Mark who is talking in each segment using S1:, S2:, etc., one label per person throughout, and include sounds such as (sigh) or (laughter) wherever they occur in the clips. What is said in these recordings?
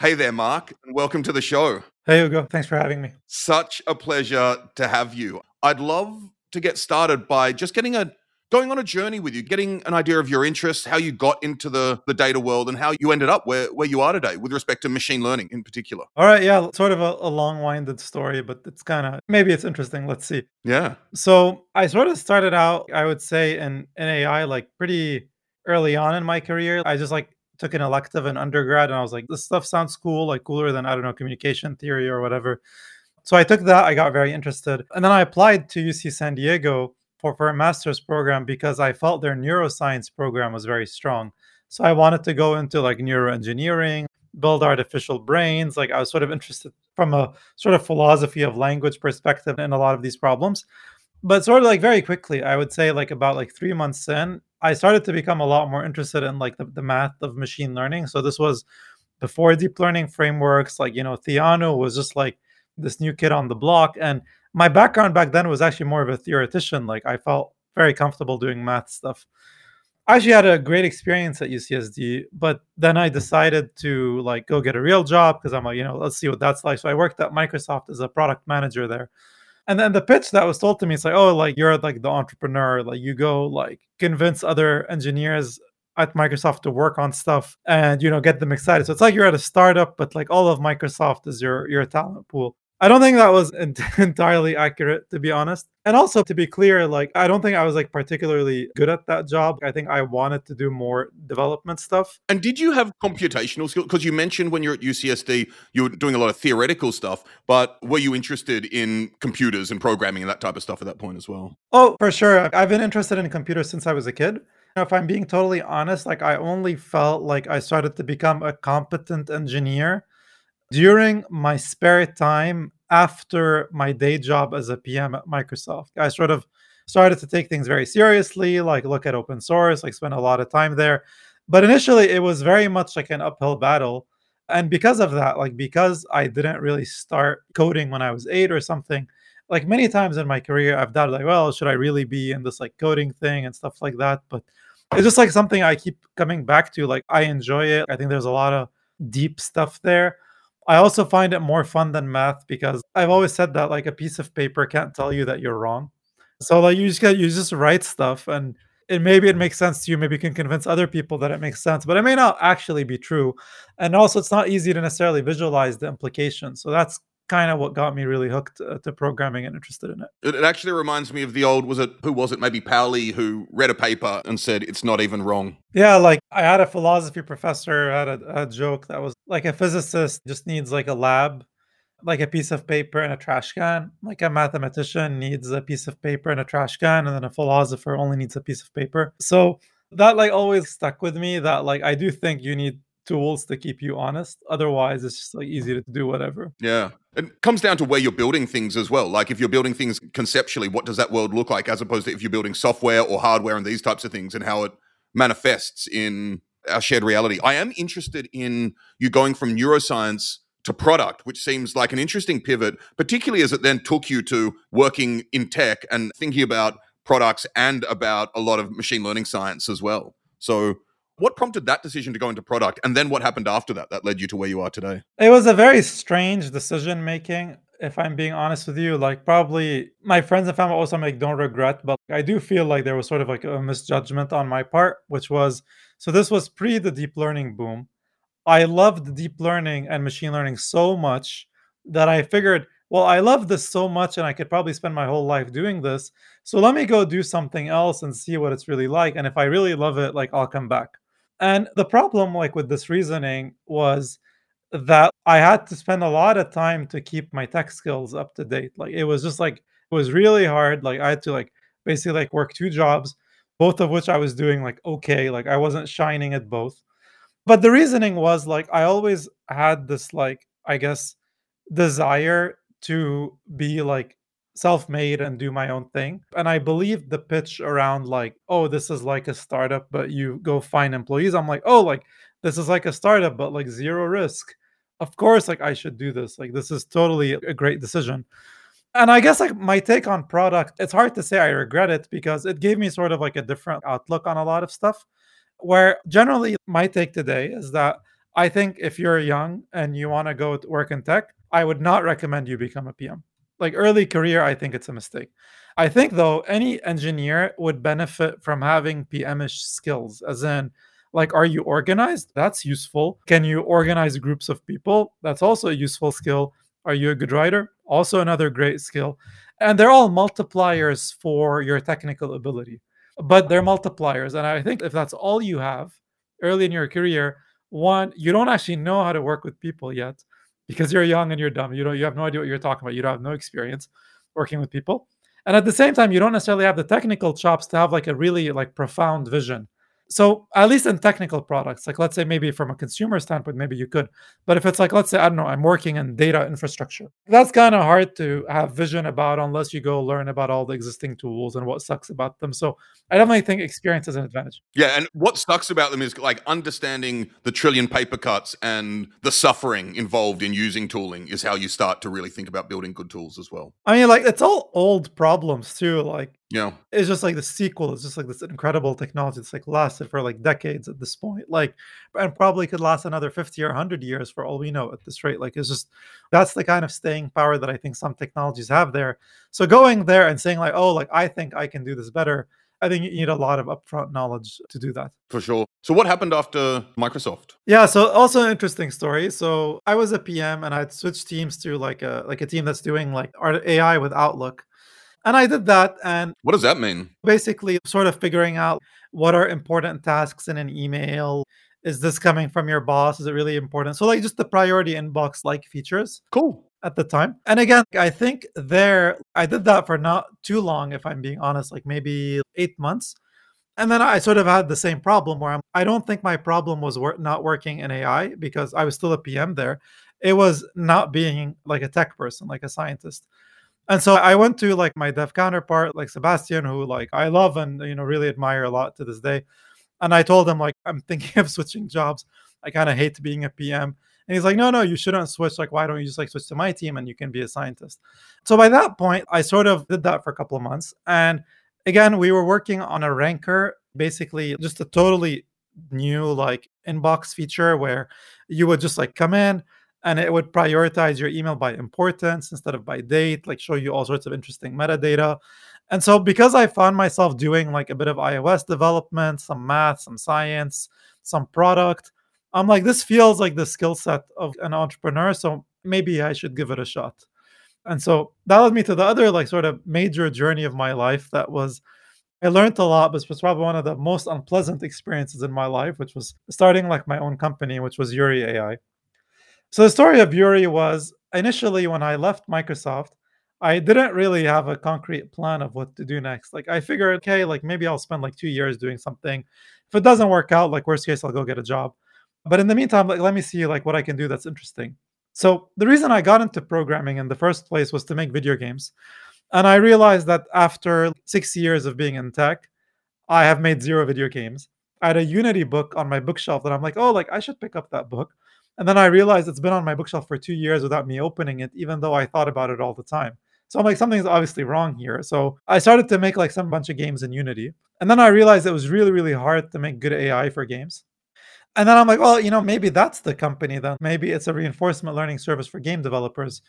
S1: Hey there, Mark, and welcome to the show.
S2: Hey, Hugo. Thanks for having me.
S1: Such a pleasure to have you. I'd love to get started by just getting a going on a journey with you, getting an idea of your interests, how you got into the, the data world, and how you ended up where, where you are today with respect to machine learning in particular.
S2: All right. Yeah. Sort of a, a long winded story, but it's kind of maybe it's interesting. Let's see.
S1: Yeah.
S2: So I sort of started out, I would say, in, in AI like pretty early on in my career. I just like took an elective in undergrad and I was like, this stuff sounds cool, like cooler than, I don't know, communication theory or whatever. So I took that. I got very interested. And then I applied to UC San Diego for, for a master's program because I felt their neuroscience program was very strong. So I wanted to go into like neuroengineering, build artificial brains. Like I was sort of interested from a sort of philosophy of language perspective in a lot of these problems. But sort of like very quickly, I would say like about like three months in, I started to become a lot more interested in like the, the math of machine learning. So this was before deep learning frameworks, like you know, Theano was just like this new kid on the block. And my background back then was actually more of a theoretician. Like I felt very comfortable doing math stuff. I actually had a great experience at UCSD, but then I decided to like go get a real job because I'm like, you know, let's see what that's like. So I worked at Microsoft as a product manager there. And then the pitch that was told to me is like, oh, like you're like the entrepreneur, like you go like convince other engineers at Microsoft to work on stuff and you know get them excited. So it's like you're at a startup, but like all of Microsoft is your your talent pool. I don't think that was (laughs) entirely accurate, to be honest. And also, to be clear, like, I don't think I was like particularly good at that job. I think I wanted to do more development stuff.
S1: And did you have computational skills? Because you mentioned when you're at UCSD, you were doing a lot of theoretical stuff, but were you interested in computers and programming and that type of stuff at that point as well?
S2: Oh, for sure. I've been interested in computers since I was a kid. If I'm being totally honest, like, I only felt like I started to become a competent engineer during my spare time after my day job as a PM at Microsoft. I sort of started to take things very seriously, like look at open source, like spend a lot of time there. But initially, it was very much like an uphill battle. And because of that, like because I didn't really start coding when I was eight or something, like many times in my career, I've doubted, like, well, should I really be in this like coding thing and stuff like that? But it's just like something I keep coming back to. Like, I enjoy it. I think there's a lot of deep stuff there I also find it more fun than math because I've always said that like a piece of paper can't tell you that you're wrong. So like you just get you just write stuff and it maybe it makes sense to you. Maybe you can convince other people that it makes sense, but it may not actually be true. And also, it's not easy to necessarily visualize the implications. So that's kind of what got me really hooked uh, to programming and interested in it.
S1: It actually reminds me of the old was it who was it maybe Pauli who read a paper and said it's not even wrong.
S2: Yeah, like I had a philosophy professor had a, a joke that was like a physicist just needs like a lab like a piece of paper and a trash can. Like a mathematician needs a piece of paper and a trash can, and then a philosopher only needs a piece of paper. So that like always stuck with me that like I do think you need tools to keep you honest. Otherwise, it's just like easy to do whatever.
S1: Yeah. It comes down to where you're building things as well. Like if you're building things conceptually, what does that world look like as opposed to if you're building software or hardware and these types of things and how it manifests in our shared reality. I am interested in you going from neuroscience to product, which seems like an interesting pivot, particularly as it then took you to working in tech and thinking about products and about a lot of machine learning science as well. So what prompted that decision to go into product? And then what happened after that that led you to where you are today?
S2: It was a very strange decision making. If I'm being honest with you, like probably my friends and family also make don't regret, but I do feel like there was sort of like a misjudgment on my part, which was so this was pre the deep learning boom. I loved deep learning and machine learning so much that I figured, well, I love this so much and I could probably spend my whole life doing this. So let me go do something else and see what it's really like. And if I really love it, like I'll come back. And the problem, like with this reasoning, was that I had to spend a lot of time to keep my tech skills up to date. Like it was just like it was really hard. Like I had to like basically like work two jobs, both of which I was doing like okay. Like I wasn't shining at both. But the reasoning was like I always had this like I guess desire to be like self-made and do my own thing. And i believe the pitch around like oh this is like a startup but you go find employees i'm like oh like this is like a startup but like zero risk. Of course like i should do this. Like this is totally a great decision. And i guess like my take on product it's hard to say i regret it because it gave me sort of like a different outlook on a lot of stuff. Where generally my take today is that I think if you're young and you want to go work in tech, I would not recommend you become a PM. Like early career, I think it's a mistake. I think though any engineer would benefit from having PMish skills, as in like are you organized? That's useful. Can you organize groups of people? That's also a useful skill. Are you a good writer? Also another great skill. And they're all multipliers for your technical ability. But they're multipliers and I think if that's all you have early in your career, one, you don't actually know how to work with people yet because you're young and you're dumb. You know, you have no idea what you're talking about. You don't have no experience working with people. And at the same time, you don't necessarily have the technical chops to have like a really like profound vision so at least in technical products like let's say maybe from a consumer standpoint maybe you could but if it's like let's say i don't know i'm working in data infrastructure that's kind of hard to have vision about unless you go learn about all the existing tools and what sucks about them so i definitely think experience is an advantage.
S1: Yeah and what sucks about them is like understanding the trillion paper cuts and the suffering involved in using tooling is how you start to really think about building good tools as well.
S2: I mean like it's all old problems too like
S1: yeah.
S2: It's just like the SQL is just like this incredible technology that's like lasted for like decades at this point. Like and probably could last another 50 or 100 years for all we know at this rate. Like it's just that's the kind of staying power that I think some technologies have there. So going there and saying like, "Oh, like I think I can do this better." I think you need a lot of upfront knowledge to do that.
S1: For sure. So what happened after Microsoft?
S2: Yeah, so also an interesting story. So I was a PM and I'd switched teams to like a like a team that's doing like AI with Outlook. And I did that. And
S1: what does that mean?
S2: Basically, sort of figuring out what are important tasks in an email. Is this coming from your boss? Is it really important? So, like, just the priority inbox like features.
S1: Cool.
S2: At the time. And again, I think there, I did that for not too long, if I'm being honest, like maybe eight months. And then I sort of had the same problem where I'm, I don't think my problem was wor- not working in AI because I was still a PM there. It was not being like a tech person, like a scientist. And so I went to like my dev counterpart, like Sebastian, who like I love and you know really admire a lot to this day. And I told him like I'm thinking (laughs) of switching jobs. I kind of hate being a PM. And he's like, no, no, you shouldn't switch. Like, why don't you just like switch to my team and you can be a scientist? So by that point, I sort of did that for a couple of months. And again, we were working on a ranker, basically just a totally new like inbox feature where you would just like come in, and it would prioritize your email by importance instead of by date, like show you all sorts of interesting metadata. And so, because I found myself doing like a bit of iOS development, some math, some science, some product, I'm like, this feels like the skill set of an entrepreneur. So maybe I should give it a shot. And so that led me to the other like sort of major journey of my life that was I learned a lot, but it was probably one of the most unpleasant experiences in my life, which was starting like my own company, which was Yuri AI. So the story of Yuri was initially when I left Microsoft, I didn't really have a concrete plan of what to do next. Like I figured, okay, like maybe I'll spend like two years doing something. If it doesn't work out, like worst case, I'll go get a job. But in the meantime, like let me see like what I can do that's interesting. So the reason I got into programming in the first place was to make video games. And I realized that after six years of being in tech, I have made zero video games. I had a Unity book on my bookshelf that I'm like, oh, like I should pick up that book. And then I realized it's been on my bookshelf for two years without me opening it, even though I thought about it all the time. So I'm like, something's obviously wrong here. So I started to make like some bunch of games in Unity. And then I realized it was really, really hard to make good AI for games. And then I'm like, well, you know, maybe that's the company then. Maybe it's a reinforcement learning service for game developers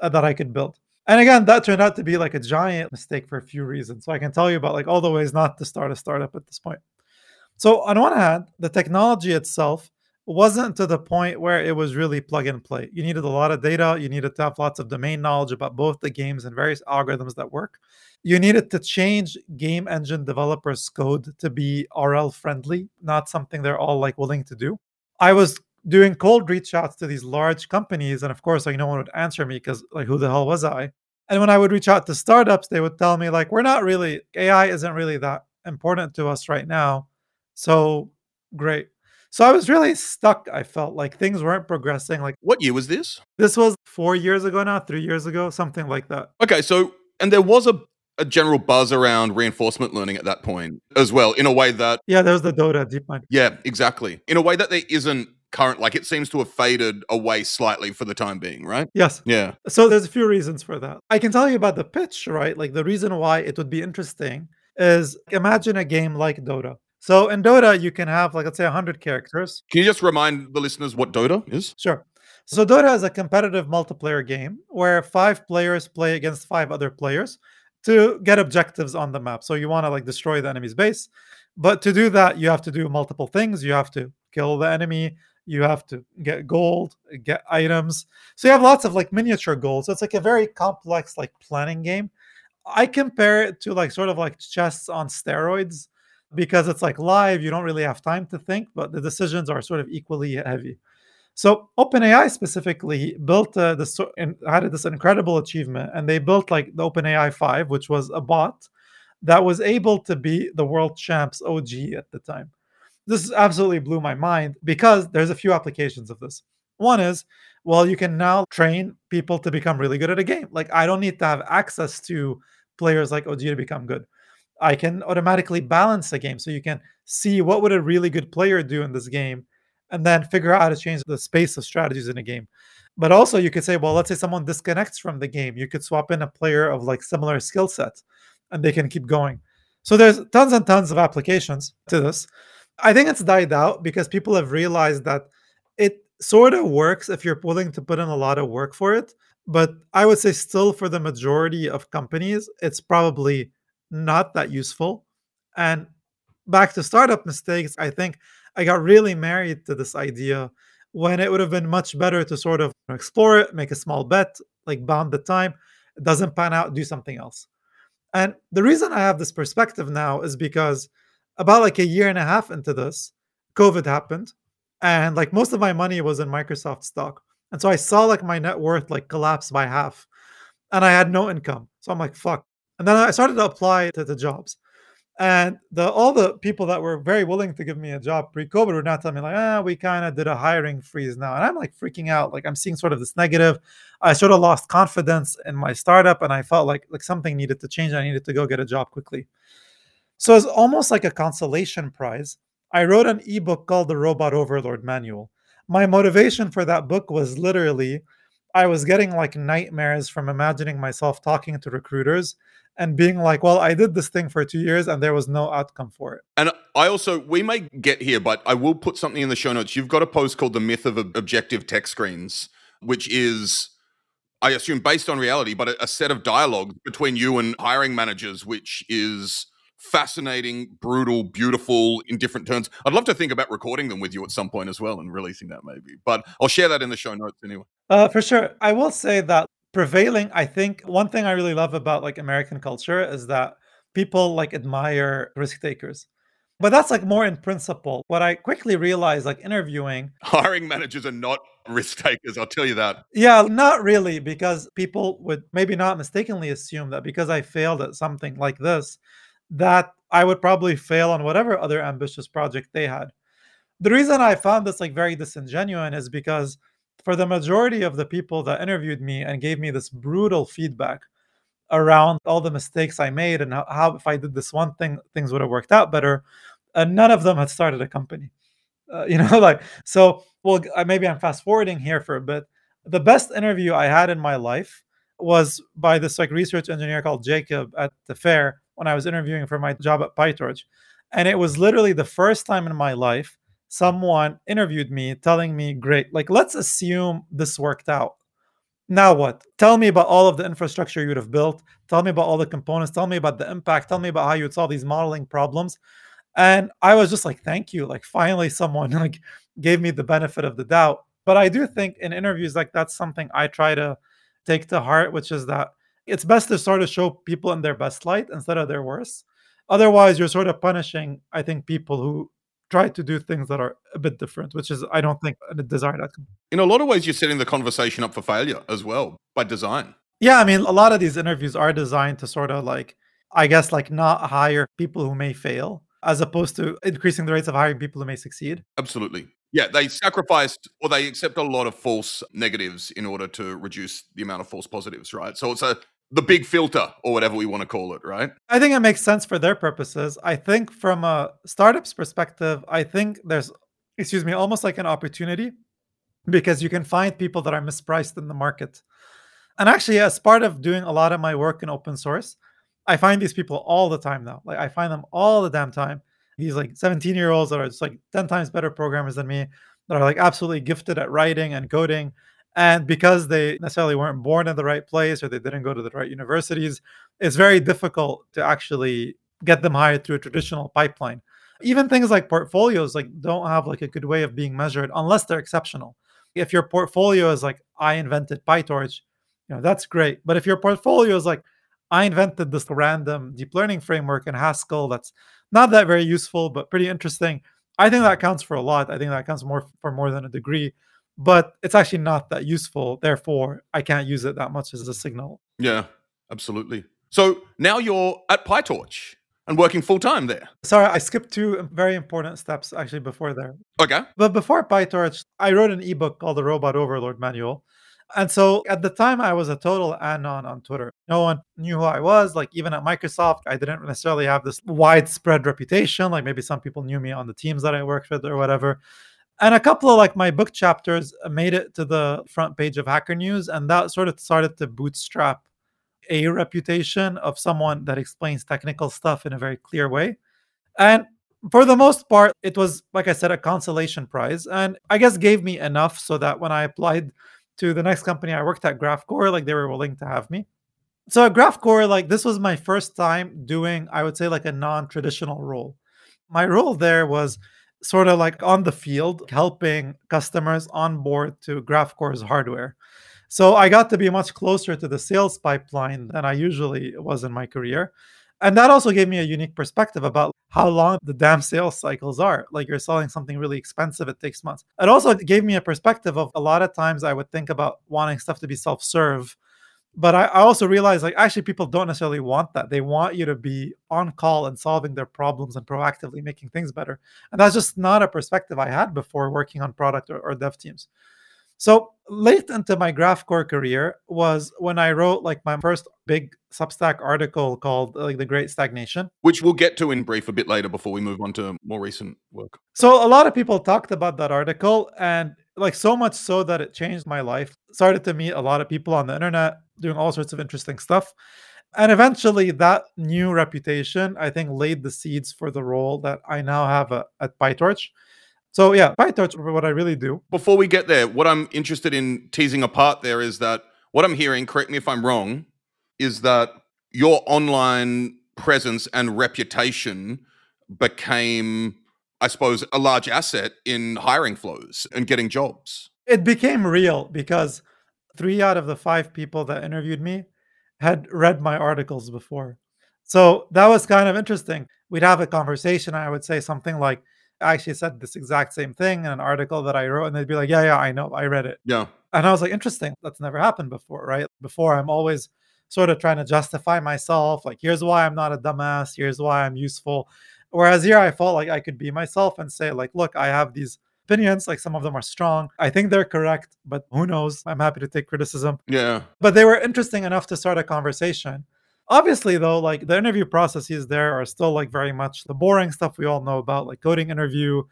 S2: uh, that I could build. And again, that turned out to be like a giant mistake for a few reasons. So I can tell you about like all the ways not to start a startup at this point. So on one hand, the technology itself wasn't to the point where it was really plug and play. You needed a lot of data. You needed to have lots of domain knowledge about both the games and various algorithms that work. You needed to change game engine developers' code to be RL friendly, not something they're all like willing to do. I was doing cold reach outs to these large companies, and of course, like no one would answer me because like who the hell was I? And when I would reach out to startups, they would tell me like we're not really AI isn't really that important to us right now. So great so I was really stuck. I felt like things weren't progressing. Like,
S1: what year was this?
S2: This was four years ago now, three years ago, something like that.
S1: Okay, so and there was a a general buzz around reinforcement learning at that point as well, in a way that
S2: yeah, there was the Dota DeepMind.
S1: Yeah, exactly. In a way that there isn't current, like it seems to have faded away slightly for the time being, right?
S2: Yes.
S1: Yeah.
S2: So there's a few reasons for that. I can tell you about the pitch, right? Like the reason why it would be interesting is imagine a game like Dota So in Dota, you can have like let's say 100 characters.
S1: Can you just remind the listeners what Dota is?
S2: Sure. So Dota is a competitive multiplayer game where five players play against five other players to get objectives on the map. So you want to like destroy the enemy's base, but to do that, you have to do multiple things. You have to kill the enemy. You have to get gold, get items. So you have lots of like miniature goals. So it's like a very complex like planning game. I compare it to like sort of like chess on steroids because it's like live. You don't really have time to think, but the decisions are sort of equally heavy. So OpenAI specifically built uh, this and had this incredible achievement, and they built like the OpenAI five, which was a bot that was able to be the world champs OG at the time. This absolutely blew my mind because there's a few applications of this. One is, well, you can now train people to become really good at a game. Like I don't need to have access to players like OG to become good. I can automatically balance the game so you can see what would a really good player do in this game and then figure out how to change the space of strategies in a game. But also you could say, well, let's say someone disconnects from the game. You could swap in a player of like similar skill sets and they can keep going. So there's tons and tons of applications to this. I think it's died out because people have realized that it sort of works if you're willing to put in a lot of work for it. But I would say, still, for the majority of companies, it's probably not that useful. And back to startup mistakes, I think I got really married to this idea when it would have been much better to sort of explore it, make a small bet, like bound the time. It doesn't pan out, do something else. And the reason I have this perspective now is because about like a year and a half into this, COVID happened. And like most of my money was in Microsoft stock. And so I saw like my net worth like collapse by half. And I had no income. So I'm like, fuck. And then I started to apply to the jobs. And the all the people that were very willing to give me a job pre-COVID were not telling me like, ah, we kind of did a hiring freeze now. And I'm like freaking out. Like I'm seeing sort of this negative. I sort of lost confidence in my startup and I felt like like something needed to change. I needed to go get a job quickly. So it's almost like a consolation prize. I wrote an ebook called The Robot Overlord Manual. My motivation for that book was literally I was getting like nightmares from imagining myself talking to recruiters and being like, well, I did this thing for two years and there was no outcome for it.
S1: And I also, we may get here, but I will put something in the show notes. You've got a post called The Myth of Objective Tech Screens, which is, I assume, based on reality, but a, set of dialogue between you and hiring managers, which is fascinating, brutal, beautiful in different turns. I'd love to think about recording them with you at some point as well and releasing that maybe. But I'll share that in the show notes anyway.
S2: Uh, for sure. I will say that prevailing, I think one thing I really love about like American culture is that people like admire risk takers. But that's like more in principle. What I quickly realized, like interviewing, (laughs)
S1: hiring managers are not risk takers. I'll tell you that.
S2: Yeah, not really, because people would maybe not mistakenly assume that because I failed at something like this, that I would probably fail on whatever other ambitious project they had. The reason I found this like very disingenuous is because for the majority of the people that interviewed me and gave me this brutal feedback around all the mistakes I made and how, if I did this one thing, things would have worked out better, and none of them had started a company. Uh, you (laughs) know, like so. Well, maybe I'm fast forwarding here for a bit. The best interview I had in my life was by this like research engineer called Jacob at the FAIR when I was interviewing for my job at PyTorch. And it was literally the first time in my life someone interviewed me telling me, Great, like, let's assume this worked out. Now what? Tell me about all of the infrastructure you would have built. Tell me about all the components. Tell me about the impact. Tell me about how you would solve these modeling problems. And I was just like, thank you. Like finally someone (laughs) like gave me the benefit of the doubt. But I do think in interviews like that's something I try to take to heart, which is that it's best to sort of show people in their best light instead of their worst. Otherwise, you're sort of punishing, I think, people who try to do things that are a bit different, which is, I don't think, a desired outcome.
S1: In a lot of ways, you're setting the conversation up for failure as well by design.
S2: Yeah, I mean, a lot of these interviews are designed to sort of like, I guess, like not hire people who may fail as opposed to increasing the rates of hiring people who may succeed.
S1: Absolutely. Yeah, they sacrificed or they accept a lot of false negatives in order to reduce the amount of false positives, right? So it's a the big filter or whatever we want to call it, right?
S2: I think it makes sense for their purposes. I think from a startup's perspective, I think there's excuse me, almost like an opportunity because you can find people that are mispriced in the market. And actually, as part of doing a lot of my work in open source, I find these people all the time now. Like I find them all the damn time. these like 17 year olds that are just like 10 times better programmers than me, that are like absolutely gifted at writing and coding. And because they necessarily weren't born in the right place or they didn't go to the right universities, it's very difficult to actually get them hired through a traditional pipeline. Even things like portfolios like don't have like a good way of being measured unless they're exceptional. If your portfolio is like I invented PyTorch, you know, that's great. But if your portfolio is like I invented this random deep learning framework in Haskell that's not that very useful but pretty interesting, I think that counts for a lot. I think that counts more for more than a degree, but it's actually not that useful. Therefore, I can't use it that much as a signal.
S1: Yeah, absolutely. So now you're at PyTorch and working full time there.
S2: Sorry, I skipped two very important steps actually before there.
S1: Okay.
S2: But before PyTorch, I wrote an ebook called The Robot Overlord Manual. And so at the time, I was a total anon on Twitter. No one knew who I was. Like, even at Microsoft, I didn't necessarily have this widespread reputation. Like, maybe some people knew me on the teams that I worked with or whatever. And a couple of like my book chapters uh, made it to the front page of Hacker News. And that sort of started to bootstrap a reputation of someone that explains technical stuff in a very clear way. And for the most part, it was, like I said, a consolation prize. And I guess gave me enough so that when I applied to the next company I worked at, GraphCore, like they were willing to have me. So at GraphCore, like this was my first time doing, I would say, like a non-traditional role. My role there was sort of like on the field, helping customers onboard to GraphCore's hardware. So I got to be much closer to the sales pipeline than I usually was in my career. And that also gave me a unique perspective about how long the damn sales cycles are. Like you're selling something really expensive, it takes months. It also gave me a perspective of a lot of times I would think about wanting stuff to be self serve. But I, I, also realized like actually people don't necessarily want that. They want you to be on call and solving their problems and proactively making things better. And that's just not a perspective I had before working on product or, or dev teams. So late into my GraphCore career was when I wrote like my first big Substack article called like the Great Stagnation,
S1: which we'll get to in brief a bit later before we move on to more recent work.
S2: So a lot of people talked about that article and like so much so that it changed my life. Started to meet a lot of people on the internet doing all sorts of interesting stuff. And eventually that new reputation, I think laid the seeds for the role that I now have a, at PyTorch so yeah, PyTorch what I really do.
S1: Before we get there, what I'm interested in teasing apart there is that what I'm hearing, correct me if I'm wrong, is that your online presence and reputation became, I suppose, a large asset in hiring flows and getting jobs.
S2: It became real because three out of the five people that interviewed me had read my articles before. So that was kind of interesting. We'd have a conversation. I would say something like, I actually said this exact same thing in an article that I wrote, and they'd be like, Yeah, yeah, I know, I read it.
S1: Yeah.
S2: And I was like, Interesting. That's never happened before, right? Before, I'm always sort of trying to justify myself. Like, here's why I'm not a dumbass. Here's why I'm useful. Whereas here, I felt like I could be myself and say, like, look, I have these opinions. Like, some of them are strong. I think they're correct, but who knows? I'm happy to take criticism.
S1: Yeah.
S2: But they were interesting enough to start a conversation. Obviously, though, like the interview processes there are still like very much the boring stuff we all know about, like coding interview,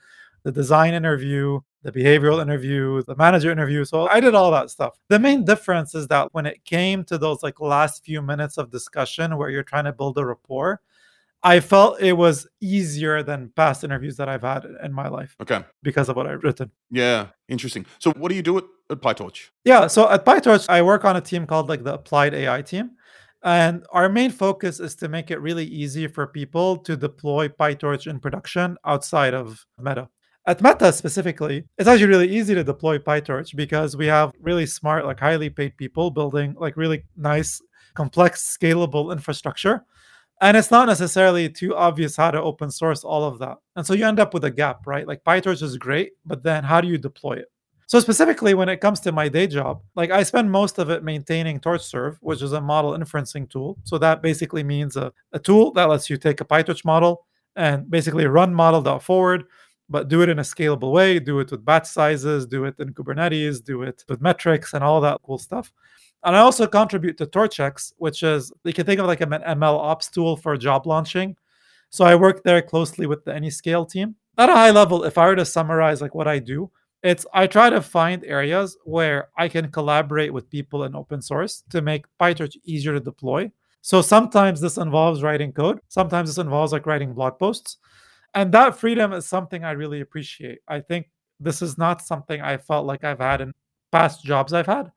S2: the design interview, the behavioral interview, the manager interview. So I did all that stuff. The main difference is that when it came to those like last few minutes of discussion where you're trying to build a rapport, I felt it was easier than past interviews that I've had in my life.
S1: Okay.
S2: Because of what I've written.
S1: Yeah, interesting. So what do you do at, at PyTorch?
S2: Yeah, so at PyTorch, I work on a team called like the Applied AI team. And our main focus is to make it really easy for people to deploy PyTorch in production outside of Meta. At Meta specifically, it's actually really easy to deploy PyTorch because we have really smart, like highly paid people building like really nice, complex, scalable infrastructure. And it's not necessarily too obvious how to open source all of that. And so you end up with a gap, right? Like PyTorch is great, but then how do you deploy it? So specifically when it comes to my day job, like I spend most of it maintaining TorchServe, which is a model inferencing tool. So that basically means a, a tool that lets you take a PyTorch model and basically run model.forward, but do it in a scalable way, do it with batch sizes, do it in Kubernetes, do it with metrics and all that cool stuff. And I also contribute to TorchX, which is you can think of like an ML ops tool for job launching. So I work there closely with the Anyscale team. At a high level, if I were to summarize like what I do, it's I try to find areas where I can collaborate with people in open source to make PyTorch easier to deploy. So sometimes this involves writing code, sometimes this involves like writing blog posts. And that freedom is something I really appreciate. I think this is not something I felt like I've had in past jobs I've had,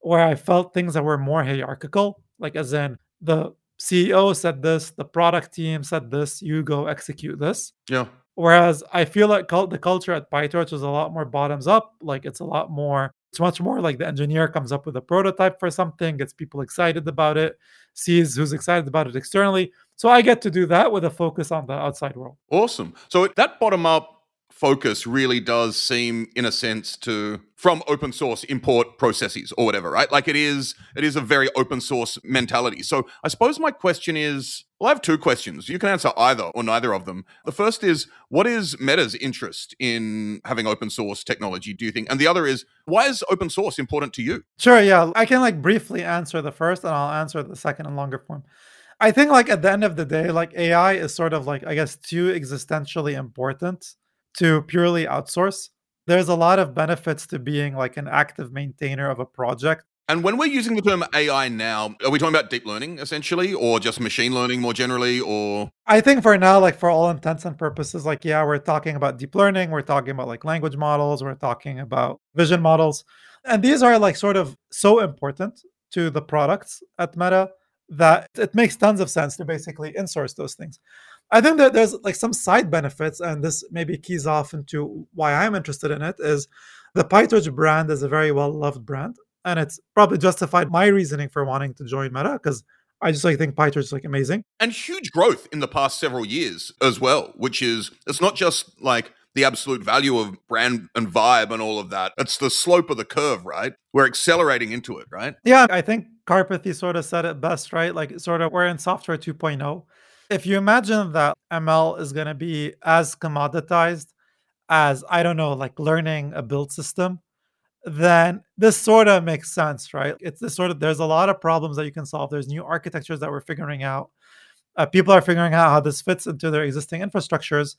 S2: where I felt things that were more hierarchical, like as in the CEO said this, the product team said this, you go execute this.
S1: Yeah.
S2: Whereas I feel like cult- the culture at PyTorch is a lot more bottoms up. Like it's a lot more, it's much more like the engineer comes up with a prototype for something, gets people excited about it, sees who's excited about it externally. So I get to do that with a focus on the outside world.
S1: Awesome. So that bottom up focus really does seem in a sense to from open source import processes or whatever right? Like it is it is a very open source mentality. So i suppose my question is well i have two questions. You can answer either or neither of them. The first is what is meta's interest in having open source technology do you think? And the other is why is open source important to you?
S2: Sure yeah. I can like briefly answer the first and i'll answer the second in longer form. I think like at the end of the day, like AI is sort of like I guess too existentially important to purely outsource. There's a lot of benefits to being like an active maintainer of a project.
S1: And when we're using the term AI now, are we talking about deep learning essentially, or just machine learning more generally, or?
S2: I think for now, like for all intents and purposes, like, yeah, we're talking about deep learning, we're talking about like language models, we're talking about vision models. And these are like sort of so important to the products at Meta that it makes tons of sense to basically insource those things. I think that there's like some side benefits, and this maybe keys off into why I'm interested in it. Is the PyTorch brand is a very well loved brand, and it's probably justified my reasoning for wanting to join Meta because I just like think PyTorch is like amazing
S1: and huge growth in the past several years as well. Which is it's not just like the absolute value of brand and vibe and all of that. It's the slope of the curve, right? We're accelerating into it, right?
S2: Yeah, I think Karpathy sort of said it best, right? Like sort of we're in software 2.0 if you imagine that ML is going to be as commoditized as, I don't know, like learning a build system, then this sort of makes sense, right? It's this sort of, there's a lot of problems that you can solve. There's new architectures that we're figuring out. Uh, people are figuring out how this fits into their existing infrastructures.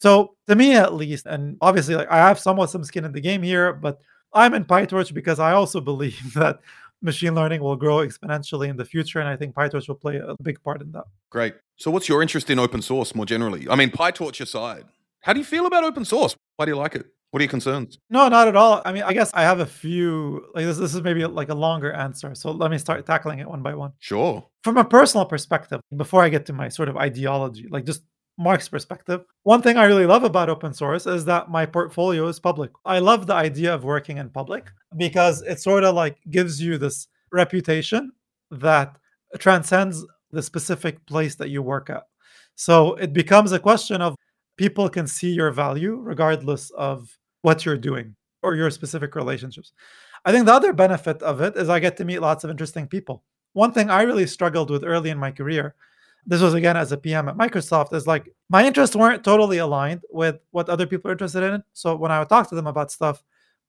S2: So to me, at least, and obviously, like I have somewhat some skin in the game here, but I'm in PyTorch because I also (laughs) believe that machine learning will grow exponentially in the future. And I think PyTorch will play a big part in that.
S1: Great. So, what's your interest in open source more generally? I mean, PyTorch aside, how do you feel about open source? Why do you like it? What are your concerns?
S2: No, not at all. I mean, I guess I have a few. Like this, this is maybe like a longer answer. So let me start tackling it one by one.
S1: Sure.
S2: From a personal perspective, before I get to my sort of ideology, like just Mark's perspective, one thing I really love about open source is that my portfolio is public. I love the idea of working in public because it sort of like gives you this reputation that transcends the specific place that you work at. So it becomes a question of people can see your value regardless of what you're doing or your specific relationships. I think the other benefit of it is I get to meet lots of interesting people. One thing I really struggled with early in my career this was again as a PM at Microsoft, is like my interests weren't totally aligned with what other people are interested in. So when I would talk to them about stuff,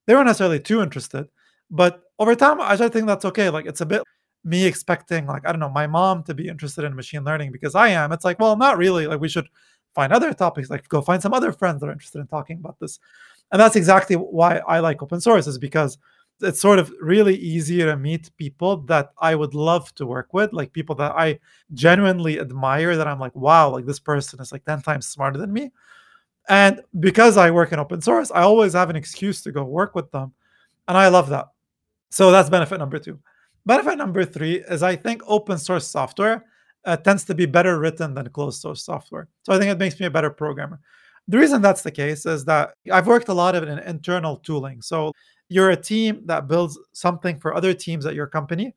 S2: they weren't necessarily too interested. But over time, I started thinking that's okay. Like it's a bit me expecting, like, I don't know, my mom to be interested in machine learning because I am. It's like, well, not really. Like we should find other topics, like go find some other friends that are interested in talking about this. And that's exactly why I like open source, is because it's sort of really easy to meet people that I would love to work with, like people that I genuinely admire, that I'm like, wow, like this person is like 10 times smarter than me. And because I work in open source, I always have an excuse to go work with them. And I love that. So that's benefit number two. Benefit number three is I think open source software uh, tends to be better written than closed source software. So I think it makes me a better programmer. The reason that's the case is that I've worked a lot of it in internal tooling. So you're a team that builds something for other teams at your company,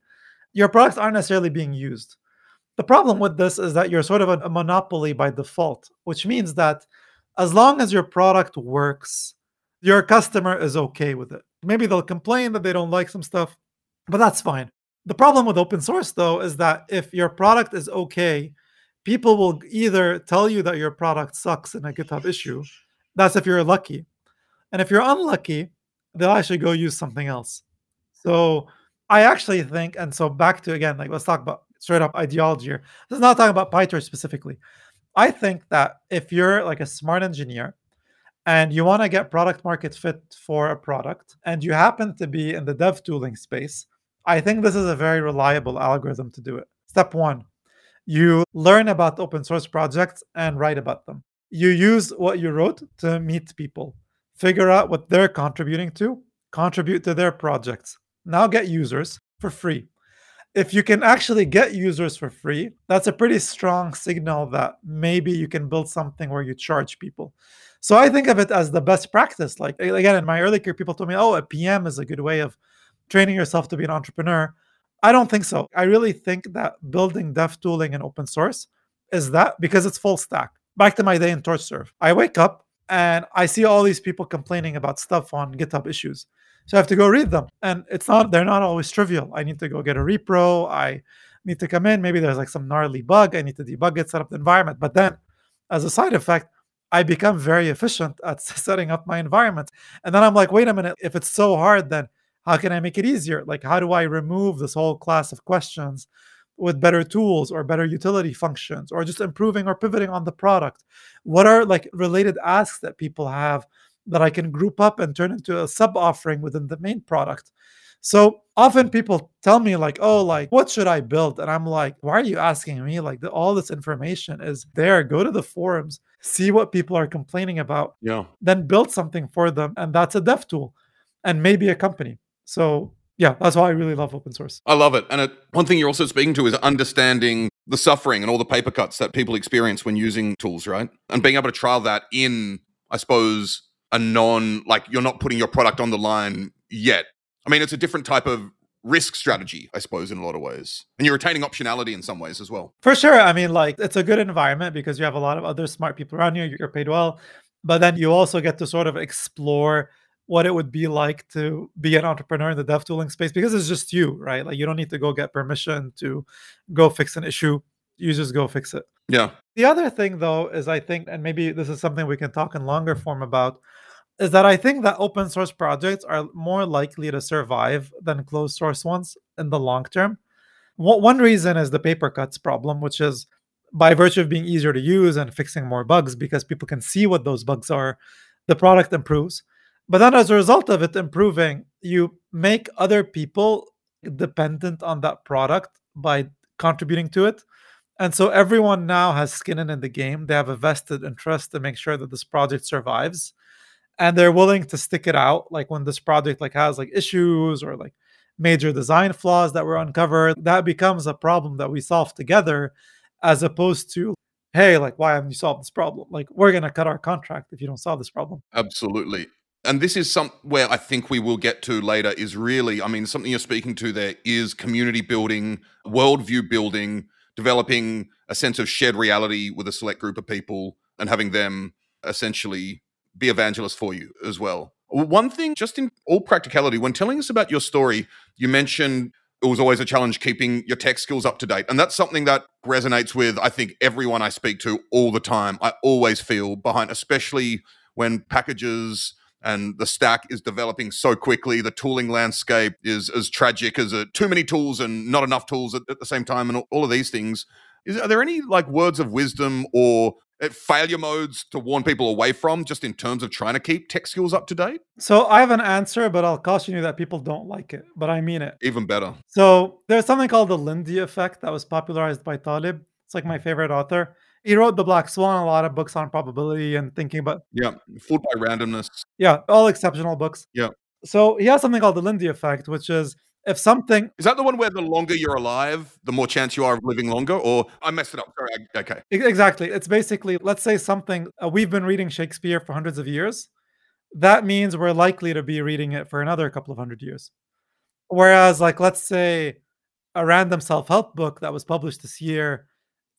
S2: your products aren't necessarily being used. The problem with this is that you're sort of a, a monopoly by default, which means that as long as your product works, your customer is okay with it. Maybe they'll complain that they don't like some stuff, but that's fine. The problem with open source, though, is that if your product is okay, people will either tell you that your product sucks in a GitHub issue. That's if you're lucky. And if you're unlucky, they'll actually go use something else. So I actually think, and so back to again, like let's talk about straight up ideology here. This is not talking about PyTorch specifically. I think that if you're like a smart engineer and you want to get product market fit for a product and you happen to be in the dev tooling space, I think this is a very reliable algorithm to do it. Step one, you learn about open source projects and write about them. You use what you wrote to meet people, figure out what they're contributing to, contribute to their projects. Now get users for free. If you can actually get users for free, that's a pretty strong signal that maybe you can build something where you charge people. So I think of it as the best practice. Like again, in my early career, people told me, "Oh, a PM is a good way of training yourself to be an entrepreneur." I don't think so. I really think that building dev tooling and open source is that because it's full stack. Back to my day in TorchServe. I wake up and I see all these people complaining about stuff on GitHub issues. So I have to go read them. And it's not, they're not always trivial. I need to go get a repro. I need to come in. Maybe there's like some gnarly bug. I need to debug it, set up the environment. But then as a side effect, I become very efficient at (laughs) setting up my environment. And then I'm like, wait a minute, if it's so hard, then how can I make it easier? Like, how do I remove this whole class of questions with better tools or better utility functions or just improving or pivoting on the product? What are like related asks that people have that I can group up and turn into a sub offering within the main product? So often people tell me like, "Oh, like what should I build?" And I'm like, "Why are you asking me? Like the, all this information is there. Go to the forums, see what people are complaining about,
S1: Yeah.
S2: then build something for them, and that's a dev tool, and maybe a company." So yeah, that's why I really love open source.
S1: I love it. And it, one thing you're also speaking to is understanding the suffering and all the paper cuts that people experience when using tools, right? And being able to trial that in, I suppose, a non, like you're not putting your product on the line yet. I mean, it's a different type of risk strategy, I suppose, in a lot of ways. And you're retaining optionality in some ways as well.
S2: For sure. I mean, like it's a good environment because you have a lot of other smart people around you, you're paid well, but then you also get to sort of explore what it would be like to be an entrepreneur in the dev tooling space because it's just you, right? Like you don't need to go get permission to go fix an issue. You just go fix it.
S1: Yeah.
S2: The other thing though is I think, and maybe this is something we can talk in longer form about, is that I think that open source projects are more likely to survive than closed source ones in the long term. One reason is the paper cuts problem, which is by virtue of being easier to use and fixing more bugs because people can see what those bugs are, the product improves. But then as a result of it improving, you make other people dependent on that product by contributing to it. And so everyone now has skin in the game. They have a vested interest to make sure that this project survives. And they're willing to stick it out. Like when this project like has like issues or like major design flaws that were uncovered, that becomes a problem that we solve together, as opposed to, hey, like why haven't you solved this problem? Like we're gonna cut our contract if you don't solve this problem.
S1: Absolutely and this is some where I think we will get to later is really, I mean, something you're speaking to there is community building, worldview building, developing a sense of shared reality with a select group of people and having them essentially be evangelists for you as well. One thing, just in all practicality, when telling us about your story, you mentioned it was always a challenge keeping your tech skills up to date. And that's something that resonates with, I think, everyone I speak to all the time. I always feel behind, especially when packages and the stack is developing so quickly. The tooling landscape is as tragic as a, too many tools and not enough tools at, at the same time, and all of these things. Is, are there any like words of wisdom or uh, failure modes to warn people away from, just in terms of trying to keep tech skills up to date?
S2: So I have an answer, but I'll caution you that people don't like it, but I mean it.
S1: Even better.
S2: So there's something called the Lindy effect that was popularized by Taleb. It's like my favorite author he wrote the Black Swan, a lot of books on probability and thinking about
S1: yeah, fooled by randomness.
S2: Yeah, all exceptional books.
S1: Yeah.
S2: So he has something called the Lindy effect, which is if something
S1: is that the one where the longer you're alive, the more chance you are of living longer. Or I messed it up. Sorry. I, okay.
S2: Exactly. It's basically let's say something uh, we've been reading Shakespeare for hundreds of years. That means we're likely to be reading it for another couple of hundred years. Whereas, like, let's say a random self help book that was published this year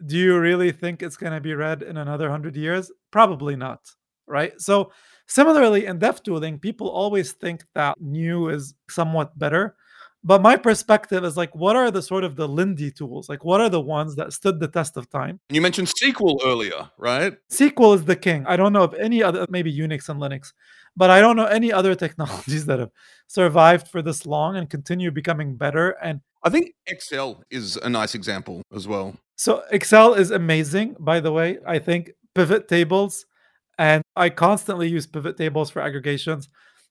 S2: do you really think it's going to be read in another 100 years? Probably not, right? So, similarly, in dev tooling, people always think that new is somewhat better. But my perspective is like, what are the sort of the Lindy tools? Like, what are the ones that stood the test of time?
S1: You mentioned SQL earlier, right?
S2: SQL is the king. I don't know of any other, maybe Unix and Linux, but I don't know any other (laughs) technologies that have survived for this long and continue becoming better. And
S1: I think Excel is a nice example as well.
S2: So Excel is amazing, by the way. I think pivot tables, and I constantly use pivot tables for aggregations.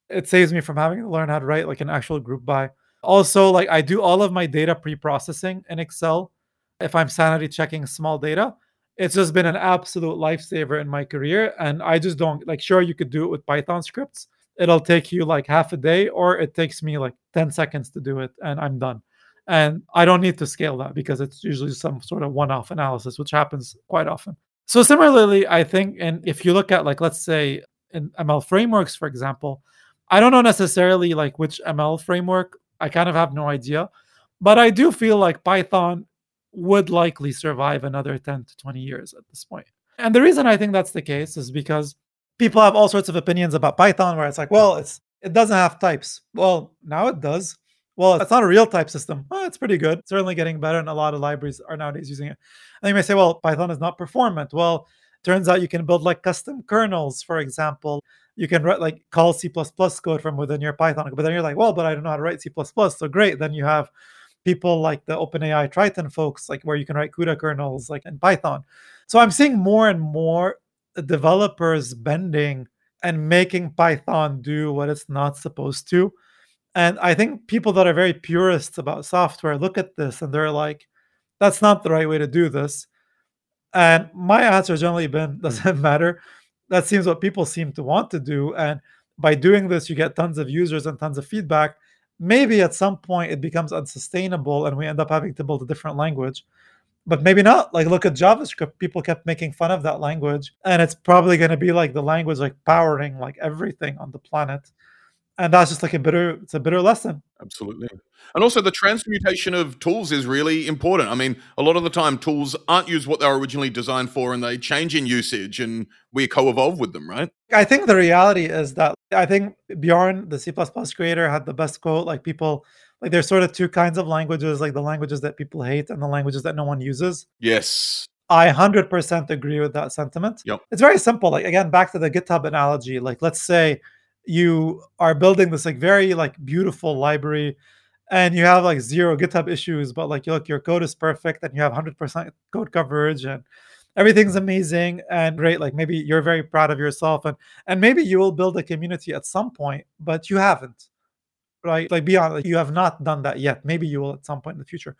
S2: It saves me from having to learn how to write like an actual group by. Also, like I do all of my data pre-processing in Excel. If I'm sanity checking small data, it's just been an absolute lifesaver in my career. And I just don't like, sure, you could do it with Python scripts. It'll take you like half a day, or it takes me like 10 seconds to do it, and I'm done. And I don't need to scale that because it's usually some sort of one off analysis, which happens quite often. So, similarly, I think, and if you look at like, let's say in ML frameworks, for example, I don't know necessarily like which ML framework, I kind of have no idea, but I do feel like Python would likely survive another 10 to 20 years at this point. And the reason I think that's the case is because people have all sorts of opinions about Python where it's like, well, it's it doesn't have types. Well, now it does. Well, it's not a real type system. It's pretty good. It's certainly getting better, and a lot of libraries are nowadays using it. And you may say, well, Python is not performant. Well, turns out you can build like custom kernels, for example. You can write like call C code from within your Python. But then you're like, well, but I don't know how to write C. So great. Then you have people like the OpenAI Triton folks, like where you can write CUDA kernels like in Python. So I'm seeing more and more developers bending and making Python do what it's not supposed to. And I think people that are very purists about software look at this and they're like, that's not the right way to do this. And my answer has generally been (laughs) hmm. doesn't matter. That seems what people seem to want to do. And by doing this, you get tons of users and tons of feedback maybe at some point it becomes unsustainable and we end up having to build a different language but maybe not like look at javascript people kept making fun of that language and it's probably going to be like the language like powering like everything on the planet and that's just like a bitter it's a bitter lesson
S1: absolutely and also the transmutation of tools is really important i mean a lot of the time tools aren't used what they were originally designed for and they change in usage and we co-evolve with them right
S2: i think the reality is that i think bjorn the c++ creator had the best quote like people like there's sort of two kinds of languages like the languages that people hate and the languages that no one uses
S1: yes
S2: I 100% agree with that sentiment.
S1: Yep.
S2: It's very simple. Like again, back to the GitHub analogy. Like let's say you are building this like very like beautiful library and you have like zero github issues but like look your code is perfect and you have 100% code coverage and everything's amazing and great like maybe you're very proud of yourself and and maybe you will build a community at some point but you haven't right? Like beyond like you have not done that yet. Maybe you will at some point in the future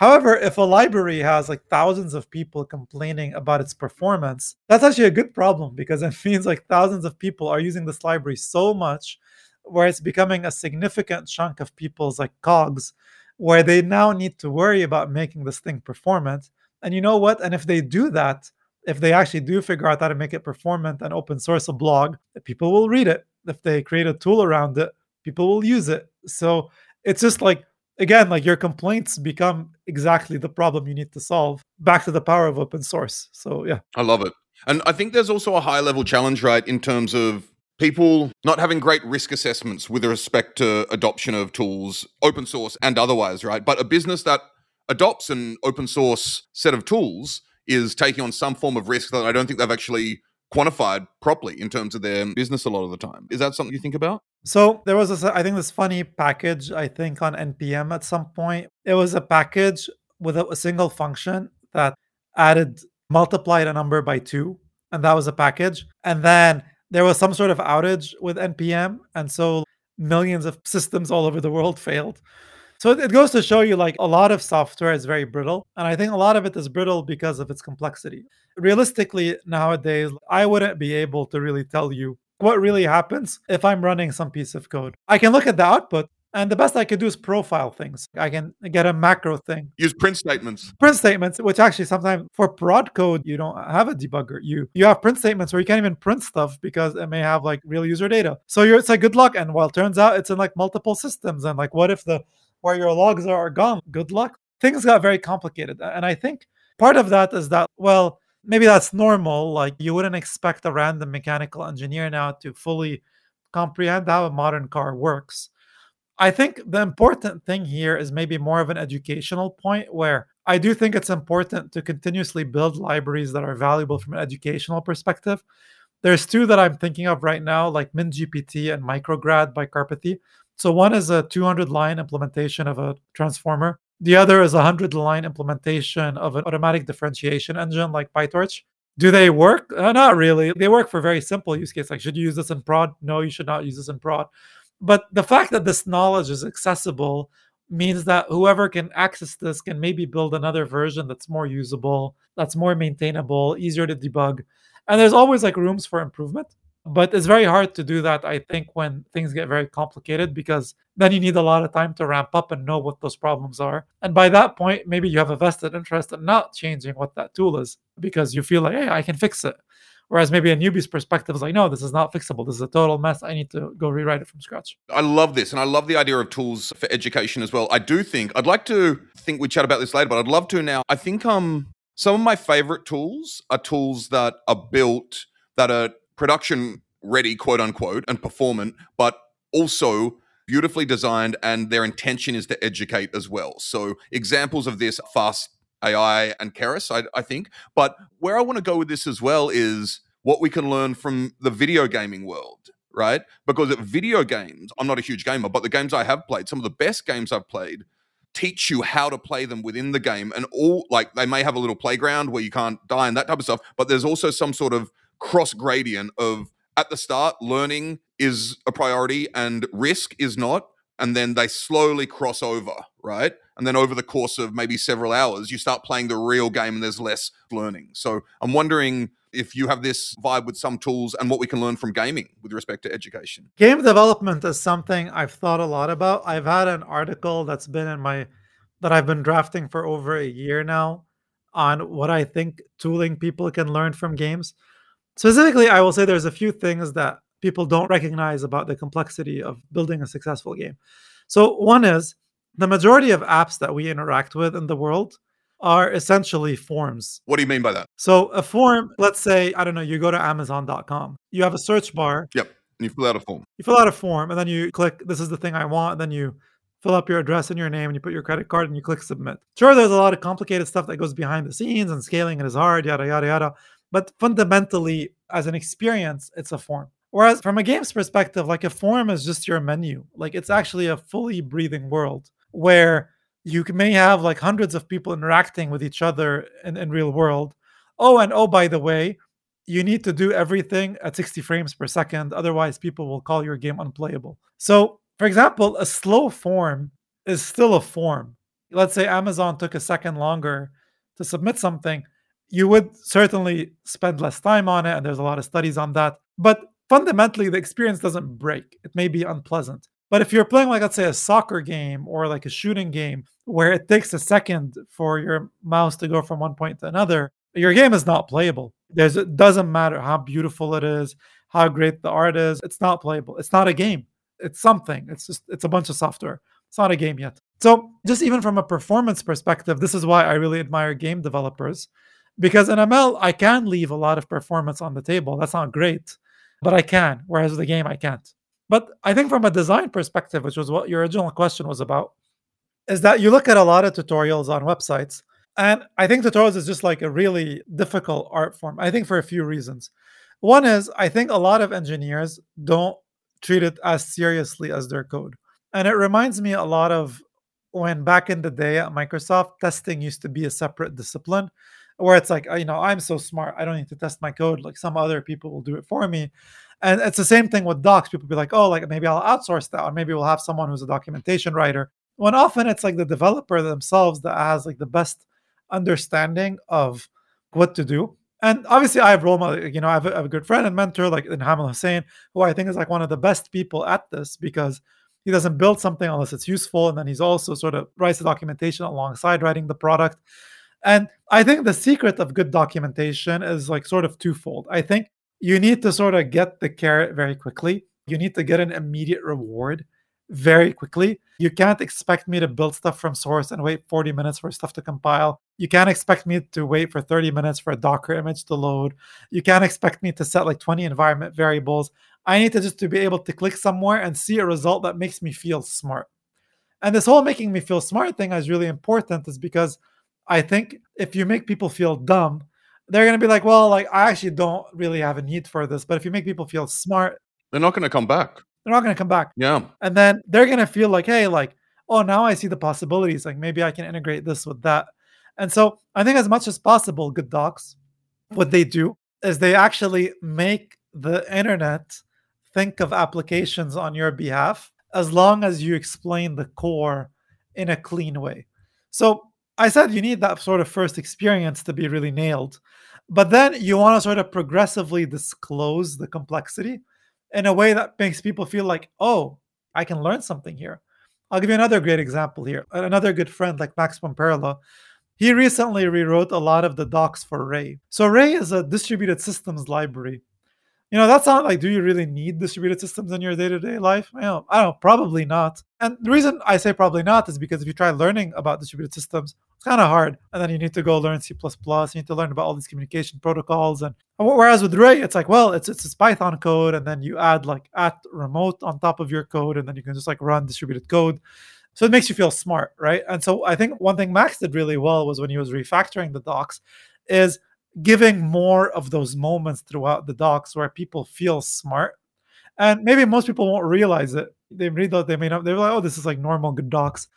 S2: However, if a library has like thousands of people complaining about its performance, that's actually a good problem because it (laughs) means like thousands of people are using this library so much where it's becoming a significant chunk of people's like cogs where they now need to worry about making this thing performant. And you know what? And if they do that, if they actually do figure out how to make it performant and open source a blog, people will read it. If they create a tool around it, people will use it. So it's just like again, like your complaints become exactly the problem you need to solve. Back to the power of open source. So yeah.
S1: I love it. And I think there's also a high level challenge, right, in terms of people not having great risk assessments with respect to adoption of tools, open source and otherwise, right? But a business that adopts an open source set of tools is taking on some form of risk that I don't think they've actually quantified properly in terms of their business a lot of the time. Is that something you think about?
S2: So there was this, I think, this funny package. I think on npm at some point, it was a package with a, a single function that added multiplied a number by two, and that was a package. And then there was some sort of outage with npm, and so millions of systems all over the world (laughs) failed. So it goes to show you like a lot of software is very brittle. And I think a lot of it is brittle because of its complexity. Realistically, nowadays, I wouldn't be able to really tell you what really happens if I'm running some piece of code. I can look at the output and the best I can do is profile things. I can get a macro thing.
S1: Use print statements.
S2: Print statements, which actually sometimes for prod code, you don't have a debugger. You you have print statements where you can't even print stuff because it may have like real user data. So you're it's like good luck. And well, it turns out it's in like multiple systems. And like what if the where your logs are gone? Good luck. Things got very complicated. And I think part of that is that, well, maybe that's normal. Like you wouldn't expect a random mechanical engineer now to fully comprehend how a modern car works. I think the important thing here is maybe more of an educational point where I do think it's important to continuously build libraries that are valuable from an educational perspective. There's two that I'm thinking of right now, like minGPT and Micrograd by Karpathy. So one is a 200 line implementation of a transformer. The other is a 100 line implementation of an automatic differentiation engine like PyTorch. Do they work? Uh, not really. They work for very simple use cases. Like, should you use this in prod? No, you should not use this in prod. But the fact that this knowledge is accessible means that whoever can access this can maybe build another version that's more usable, that's more maintainable, easier to debug. And there's always like rooms for improvement. But it's very hard to do that, I think, when things get very complicated because then you need a lot of time to ramp up and know what those problems are. And by that point, maybe you have a vested interest in not changing what that tool is because you feel like, hey, I can fix it. Whereas maybe a newbie's perspective is like, no, this is not fixable. This is a total mess. I need to go rewrite it from scratch.
S1: I love this. And I love the idea of tools for education as well. I do think, I'd like to think we chat about this later, but I'd love to now. I think um some of my favorite tools are tools that are built that are production ready, quote unquote, and performant, but also beautifully designed and their intention is to educate as well. So examples of this fast AI and Keras, I, I think. But where I want to go with this as well is what we can learn from the video gaming world, right? Because at video games, I'm not a huge gamer, but the games I have played, some of the best games I've played, teach you how to play them within the game and all like they may have a little playground where you can't die and that type of stuff but there's also some sort of cross gradient of at the start learning is a priority and risk is not and then they slowly cross over right and then over the course of maybe several hours you start playing the real game and there's less learning so i'm wondering if you have this vibe with some tools and what we can learn from gaming with respect to education.
S2: Game development is something I've thought a lot about. I've had an article that's been in my that I've been drafting for over a year now on what I think tooling people can learn from games. Specifically, I will say there's a few things that people don't recognize about the complexity of building a successful game. So, one is the majority of apps that we interact with in the world are essentially forms.
S1: What do you mean by that?
S2: So, a form, let's say, I don't know, you go to Amazon.com, you have a search bar.
S1: Yep. And you fill out a form.
S2: You fill out a form, and then you click, this is the thing I want. Then you fill up your address and your name, and you put your credit card, and you click submit. Sure, there's a lot of complicated stuff that goes behind the scenes, and scaling it is hard, yada, yada, yada. But fundamentally, as an experience, it's a form. Whereas from a game's perspective, like a form is just your menu. Like it's actually a fully breathing world where you may have like hundreds of people interacting with each other in, in real world. Oh, and oh, by the way, you need to do everything at 60 frames per second. Otherwise, people will call your game unplayable. So, for example, a slow form is still a form. Let's say Amazon took a second longer to submit something. You would certainly spend less time on it. And there's a lot of studies on that. But fundamentally, the experience doesn't break. It may be unpleasant. But if you're playing, like, let's say, a soccer game or like a shooting game where it takes a second for your mouse to go from one point to another, your game is not playable. There's, it doesn't matter how beautiful it is, how great the art is. It's not playable. It's not a game. It's something. It's just, it's a bunch of software. It's not a game yet. So, just even from a performance perspective, this is why I really admire game developers because in ML, I can leave a lot of performance on the table. That's not great, but I can, whereas the game, I can't. But I think from a design perspective, which was what your original question was about, is that you look at a lot of tutorials on websites. And I think tutorials is just like a really difficult art form. I think for a few reasons. One is I think a lot of engineers don't treat it as seriously as their code. And it reminds me a lot of when back in the day at Microsoft, testing used to be a separate discipline where it's like, oh, you know, I'm so smart, I don't need to test my code. Like some other people will do it for me. And it's the same thing with docs. People be like, oh, like maybe I'll outsource that, or maybe we'll have someone who's a documentation writer. When often it's like the developer themselves that has like the best understanding of what to do. And obviously, I have role model. You know, I have, a, I have a good friend and mentor like in Hamel Husain, who I think is like one of the best people at this because he doesn't build something unless it's useful, and then he's also sort of writes the documentation alongside writing the product. And I think the secret of good documentation is like sort of twofold. I think you need to sort of get the carrot very quickly. You need to get an immediate reward very quickly. You can't expect me to build stuff from source and wait 40 minutes for stuff to compile. You can't expect me to wait for 30 minutes for a Docker image to load. You can't expect me to set like 20 environment variables. I need to just to be able to click somewhere and see a result that makes me feel smart. And this whole making me feel smart thing is really important is because I think if you make people feel dumb, they're going to be like, well, like I actually don't really have a need for this. But if you make people feel smart,
S1: they're not going to come back.
S2: They're not going to come back.
S1: Yeah.
S2: And then they're going to feel like, hey, like, oh, now I see the possibilities. Like maybe I can integrate this with that. And so I think as much as possible, good docs, what they do is they actually make the internet think of applications on your behalf as long as you explain the core in a clean way. So I said you need that sort of first experience to be really nailed. But then you want to sort of progressively disclose the complexity in a way that makes people feel like, oh, I can learn something here. I'll give you another great example here. Another good friend like Max Pumperla, he recently rewrote a lot of the docs for Ray. So Ray is a distributed systems library you know, that's not like, do you really need distributed systems in your day to day life? I don't, I don't know, probably not. And the reason I say probably not is because if you try learning about distributed systems, it's kind of hard. And then you need to go learn C, you need to learn about all these communication protocols. And whereas with Ray, it's like, well, it's, it's, it's Python code. And then you add like at remote on top of your code. And then you can just like run distributed code. So it makes you feel smart, right? And so I think one thing Max did really well was when he was refactoring the docs, is giving more of those moments throughout the docs where people feel smart. And maybe most people won't realize it. They read that they may not, they're like, oh, this is like normal good docs.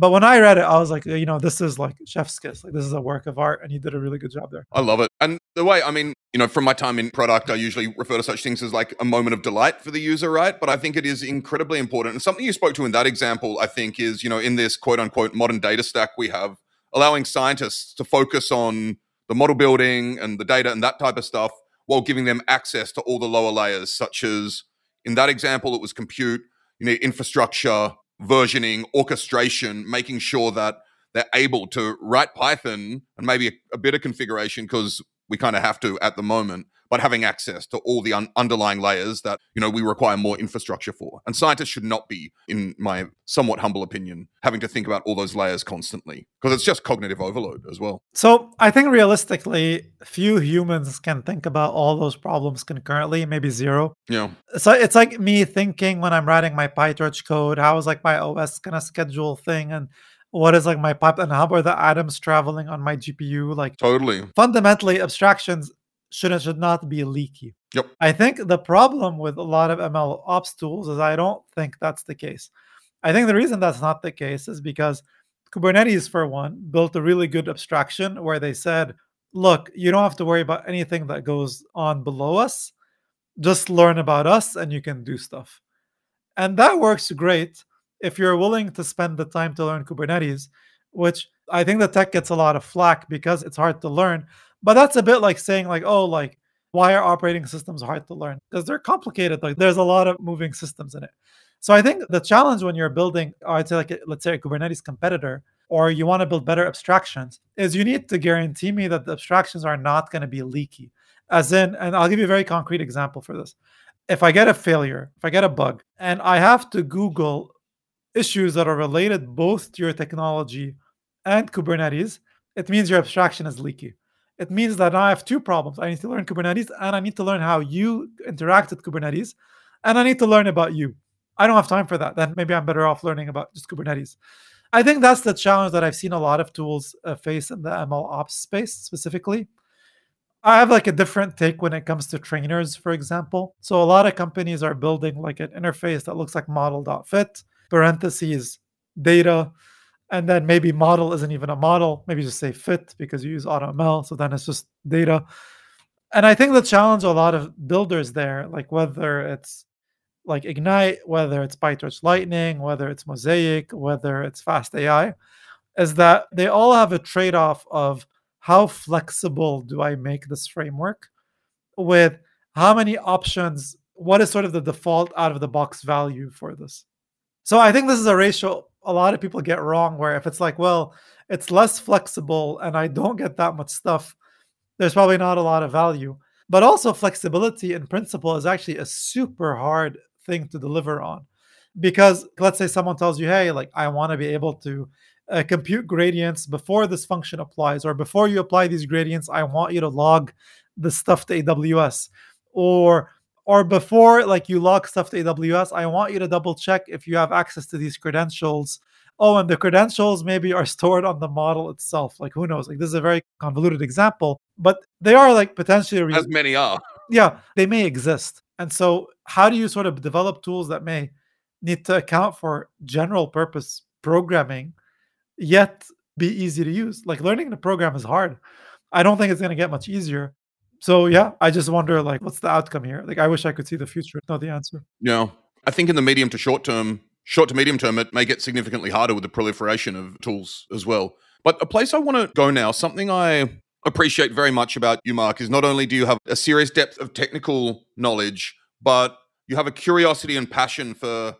S2: But when I read it, I was like, you know, this is like chef's kiss. Like this is a work of art, and he did a really good job there.
S1: I love it. And the way, I mean, you know, from my time in product, I usually refer to such things as like a moment of delight for the user, right? But I think it is incredibly important. And something you spoke to in that example, I think, is, you know, in this quote unquote modern data stack we have, allowing scientists to focus on the model building and the data and that type of stuff while giving them access to all the lower layers, such as in that example, it was compute, you know, infrastructure, versioning, orchestration, making sure that they're able to write Python and maybe a, a bit of configuration because we kind of have to at the moment but having access to all the un- underlying layers that you know we require more infrastructure for and scientists should not be in my somewhat humble opinion having to think about all those layers constantly because it's just cognitive overload as well
S2: so i think realistically few humans can think about all those problems concurrently maybe zero
S1: yeah
S2: so it's like me thinking when i'm writing my pytorch code how is like my os gonna schedule thing and what is like my pipe and how are the atoms traveling on my GPU? Like
S1: totally.
S2: Fundamentally, abstractions should should not be leaky.
S1: Yep.
S2: I think the problem with a lot of ML ops tools is I don't think that's the case. I think the reason that's not the case is because Kubernetes, for one, built a really good abstraction where they said, look, you don't have to worry about anything that goes on below us. Just learn about us and you can do stuff. And that works great if you're willing to spend the time to learn Kubernetes, which I think the tech gets a lot of flack because it's hard to learn. But that's a bit like saying like, oh, like why are operating systems hard to learn? Because they're complicated. Like there's a lot of moving systems in it. So I think the challenge when you're building, I'd say like let's say a Kubernetes competitor, or you want to build better abstractions, is you need to guarantee me that the abstractions are not going to be leaky. As in, and I'll give you a very concrete example for this. If I get a failure, if I get a bug, and I have to Google issues that are related both to your technology and Kubernetes, it means your abstraction is leaky it means that I have two problems. I need to learn Kubernetes and I need to learn how you interact with Kubernetes and I need to learn about you. I don't have time for that. Then maybe I'm better off learning about just Kubernetes. I think that's the challenge that I've seen a lot of tools uh, face in the ML ops space specifically. I have like a different take when it comes to trainers, for example. So a lot of companies are building like an interface that looks like model.fit, parentheses, data, and then maybe model isn't even a model. Maybe just say fit because you use automl so then it's just data. And i think the challenge a lot of builders there like whether it's like ignite whether it's pytorch lightning whether it's mosaic whether it's fast ai is that they all have a trade-off of how flexible do i make this framework with how many options what is sort of the default out of the box value for this? So i think this is a ratio a lot of people get wrong where if it's like, well, it's less flexible and I don't get that much stuff, there's probably not a lot of value. But also, flexibility in principle is actually a super hard thing to deliver on. Because let's say someone tells you, hey, like, I want to be able to uh, compute gradients before this function applies, or before you apply these gradients, I want you to log the stuff to AWS. Or or before like you log stuff to AWS, I want you to double check if you have access to these credentials. Oh, and the credentials maybe are (laughs) stored on the model itself. Like who knows? Like this is a very convoluted example, but they are like potentially
S1: re- as many are.
S2: Yeah, they may exist. And so how do you sort of develop tools that may need to account for general purpose programming yet be easy to use? Like learning the program is hard. I don't think it's going to get much easier so yeah, I just wonder like what's the outcome here? Like I wish I could see the future, not the answer.
S1: Yeah. I think in the medium to short term, short to medium term, it may get significantly harder with the proliferation of tools as well. But a place I want to go now, something I appreciate very much about you, Mark, is not only do you have a serious depth of technical knowledge, but you have a curiosity and passion for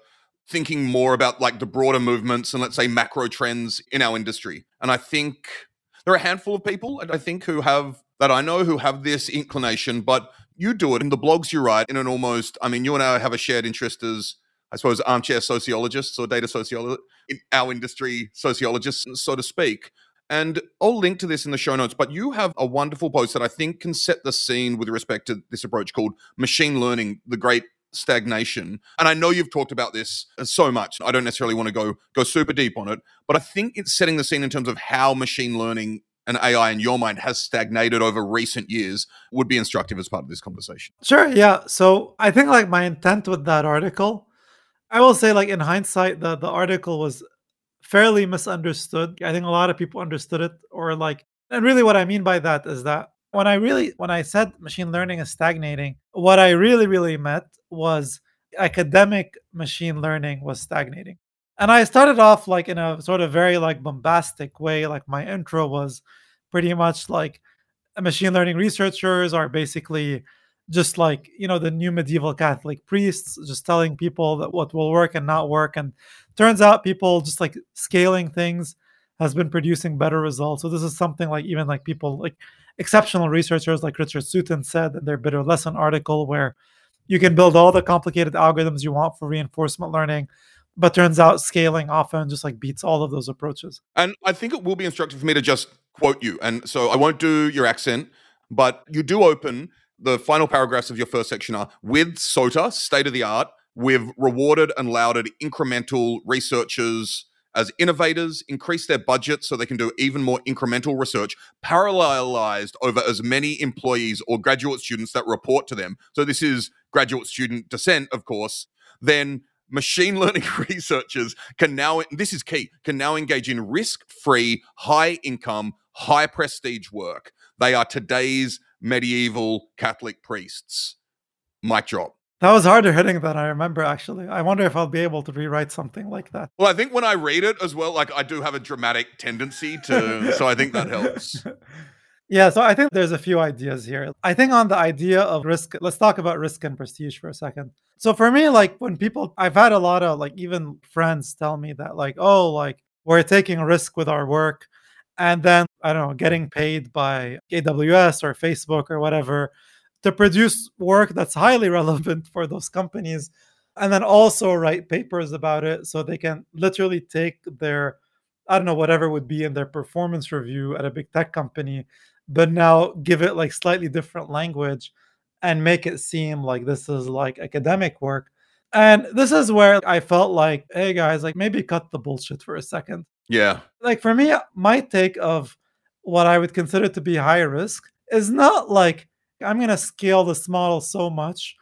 S1: thinking more about like the broader movements and let's say macro trends in our industry. And I think there are a handful of people I think who have that I know who have this inclination, but you do it in the blogs you write in an almost I mean you and I have a shared interest as I suppose armchair sociologists or data sociologists in our industry sociologists so to speak. And I'll link to this in the show notes, but you have a wonderful post that I think can set the scene with respect to this approach called machine learning, the great stagnation. And I know you've talked about this so much. I don't necessarily want to go go super deep on it, but I think it's setting the scene in terms of how machine learning and AI in your mind has stagnated over recent years would be instructive as part of this conversation.
S2: Sure, yeah. So I think like my intent with that article, I will say like in hindsight the the article was fairly misunderstood. I think a lot of people understood it or like and really what I mean by that is that when I really when I said machine learning is stagnating, what I really really meant was academic machine learning was stagnating. And I started off like in a sort of very like bombastic way like my intro was pretty much like machine learning researchers are basically just like you know the new medieval catholic priests just telling people that what will work and not work. And turns out people just like scaling things has been producing better results. So this is something like even like people like exceptional researchers like Richard Sutton said in their bitter lesson article, where you can build all the complicated algorithms you want for reinforcement learning, but turns out scaling often just like beats all of those approaches.
S1: And I think it will be instructive for me to just quote you. And so I won't do your accent, but you do open the final paragraphs of your first section are with SOTA, state of the art. We've rewarded and lauded incremental researchers as innovators increase their budget so they can do even more incremental research, parallelized over as many employees or graduate students that report to them. So this is graduate student descent, of course. Then machine learning (laughs) researchers can now this is key can now engage in risk-free high income high prestige work they are today's medieval catholic priests mic drop
S2: that was harder hitting than I remember, actually. I wonder if I'll be able to rewrite something like that.
S1: Well, I think when I read it as well, like I do have a dramatic tendency to, so I think that (laughs) helps.
S2: Yeah, so I think there's a few ideas here. I think on the idea of risk, let's talk about risk and prestige for a second. So for me, like when people, I've had a lot of like even friends tell me that, like, oh, like we're taking a risk with our work. And then, I don't know, getting paid by AWS or Facebook or whatever to produce work that's highly (laughs) relevant for those companies and then also write papers about it so they can literally take their i don't know whatever would be in their performance review at a big tech company but now give it like slightly different language and make it seem like this is like academic work and this is where i felt like hey guys like maybe cut the bullshit for a second
S1: yeah
S2: like for me my take of what i would consider to be high risk is not like I'm going to scale this model so much.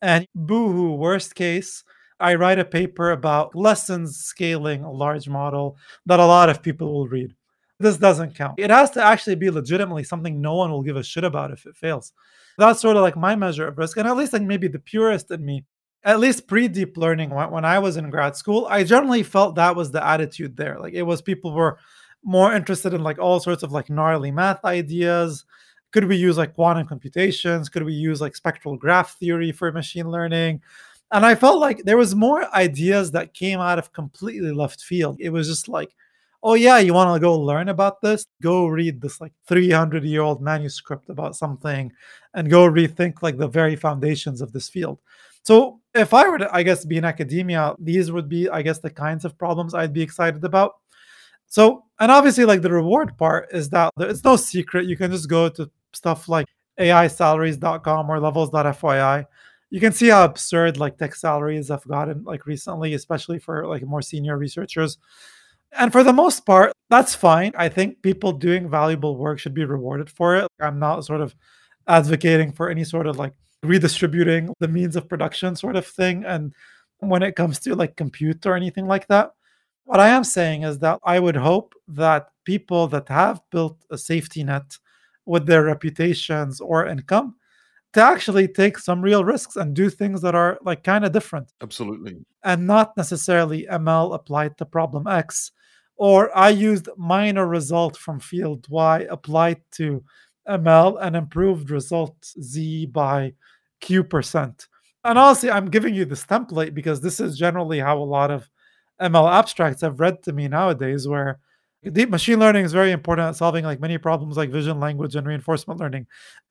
S2: And boohoo, worst case, I write a paper about lessons scaling a large model that a lot of people will read. This doesn't count. It has to actually be legitimately something no one will give a shit about if it fails. That's sort of like my measure of risk. And at least, like, maybe the purist in me, at least pre deep learning, when I was in grad school, I generally felt that was the attitude there. Like, it was people were more interested in like all sorts of like gnarly math ideas could we use like quantum computations could we use like spectral graph theory for machine learning and i felt like there was more ideas that came out of completely left field it was just like oh yeah you want to go learn about this? Go read this like 300 year old manuscript about something and go rethink like the very foundations of this field. So if i were to i guess be in academia these would be i guess the kinds of problems i'd be excited about. So and obviously like the reward part is that it's no secret you can just go to stuff like AIsalaries.com or levels.fyi, you can see how absurd like tech salaries have gotten like recently, especially for like more senior researchers. And for the most part, that's fine. I think people doing valuable work should be rewarded for it. I'm not sort of advocating for any sort of like redistributing the means of production sort of thing. And when it comes to like compute or anything like that, what I am saying is that I would hope that people that have built a safety net with their reputations or income to actually take some real risks and do things that are like kind of different.
S1: Absolutely.
S2: And not necessarily ML applied to problem X. Or I used minor result from field Y applied to ML and improved result Z by Q percent. And honestly, I'm giving you this template because this is generally how a lot of ML abstracts have read to me nowadays, where deep machine learning is very important at solving like many problems like vision, language, and reinforcement learning.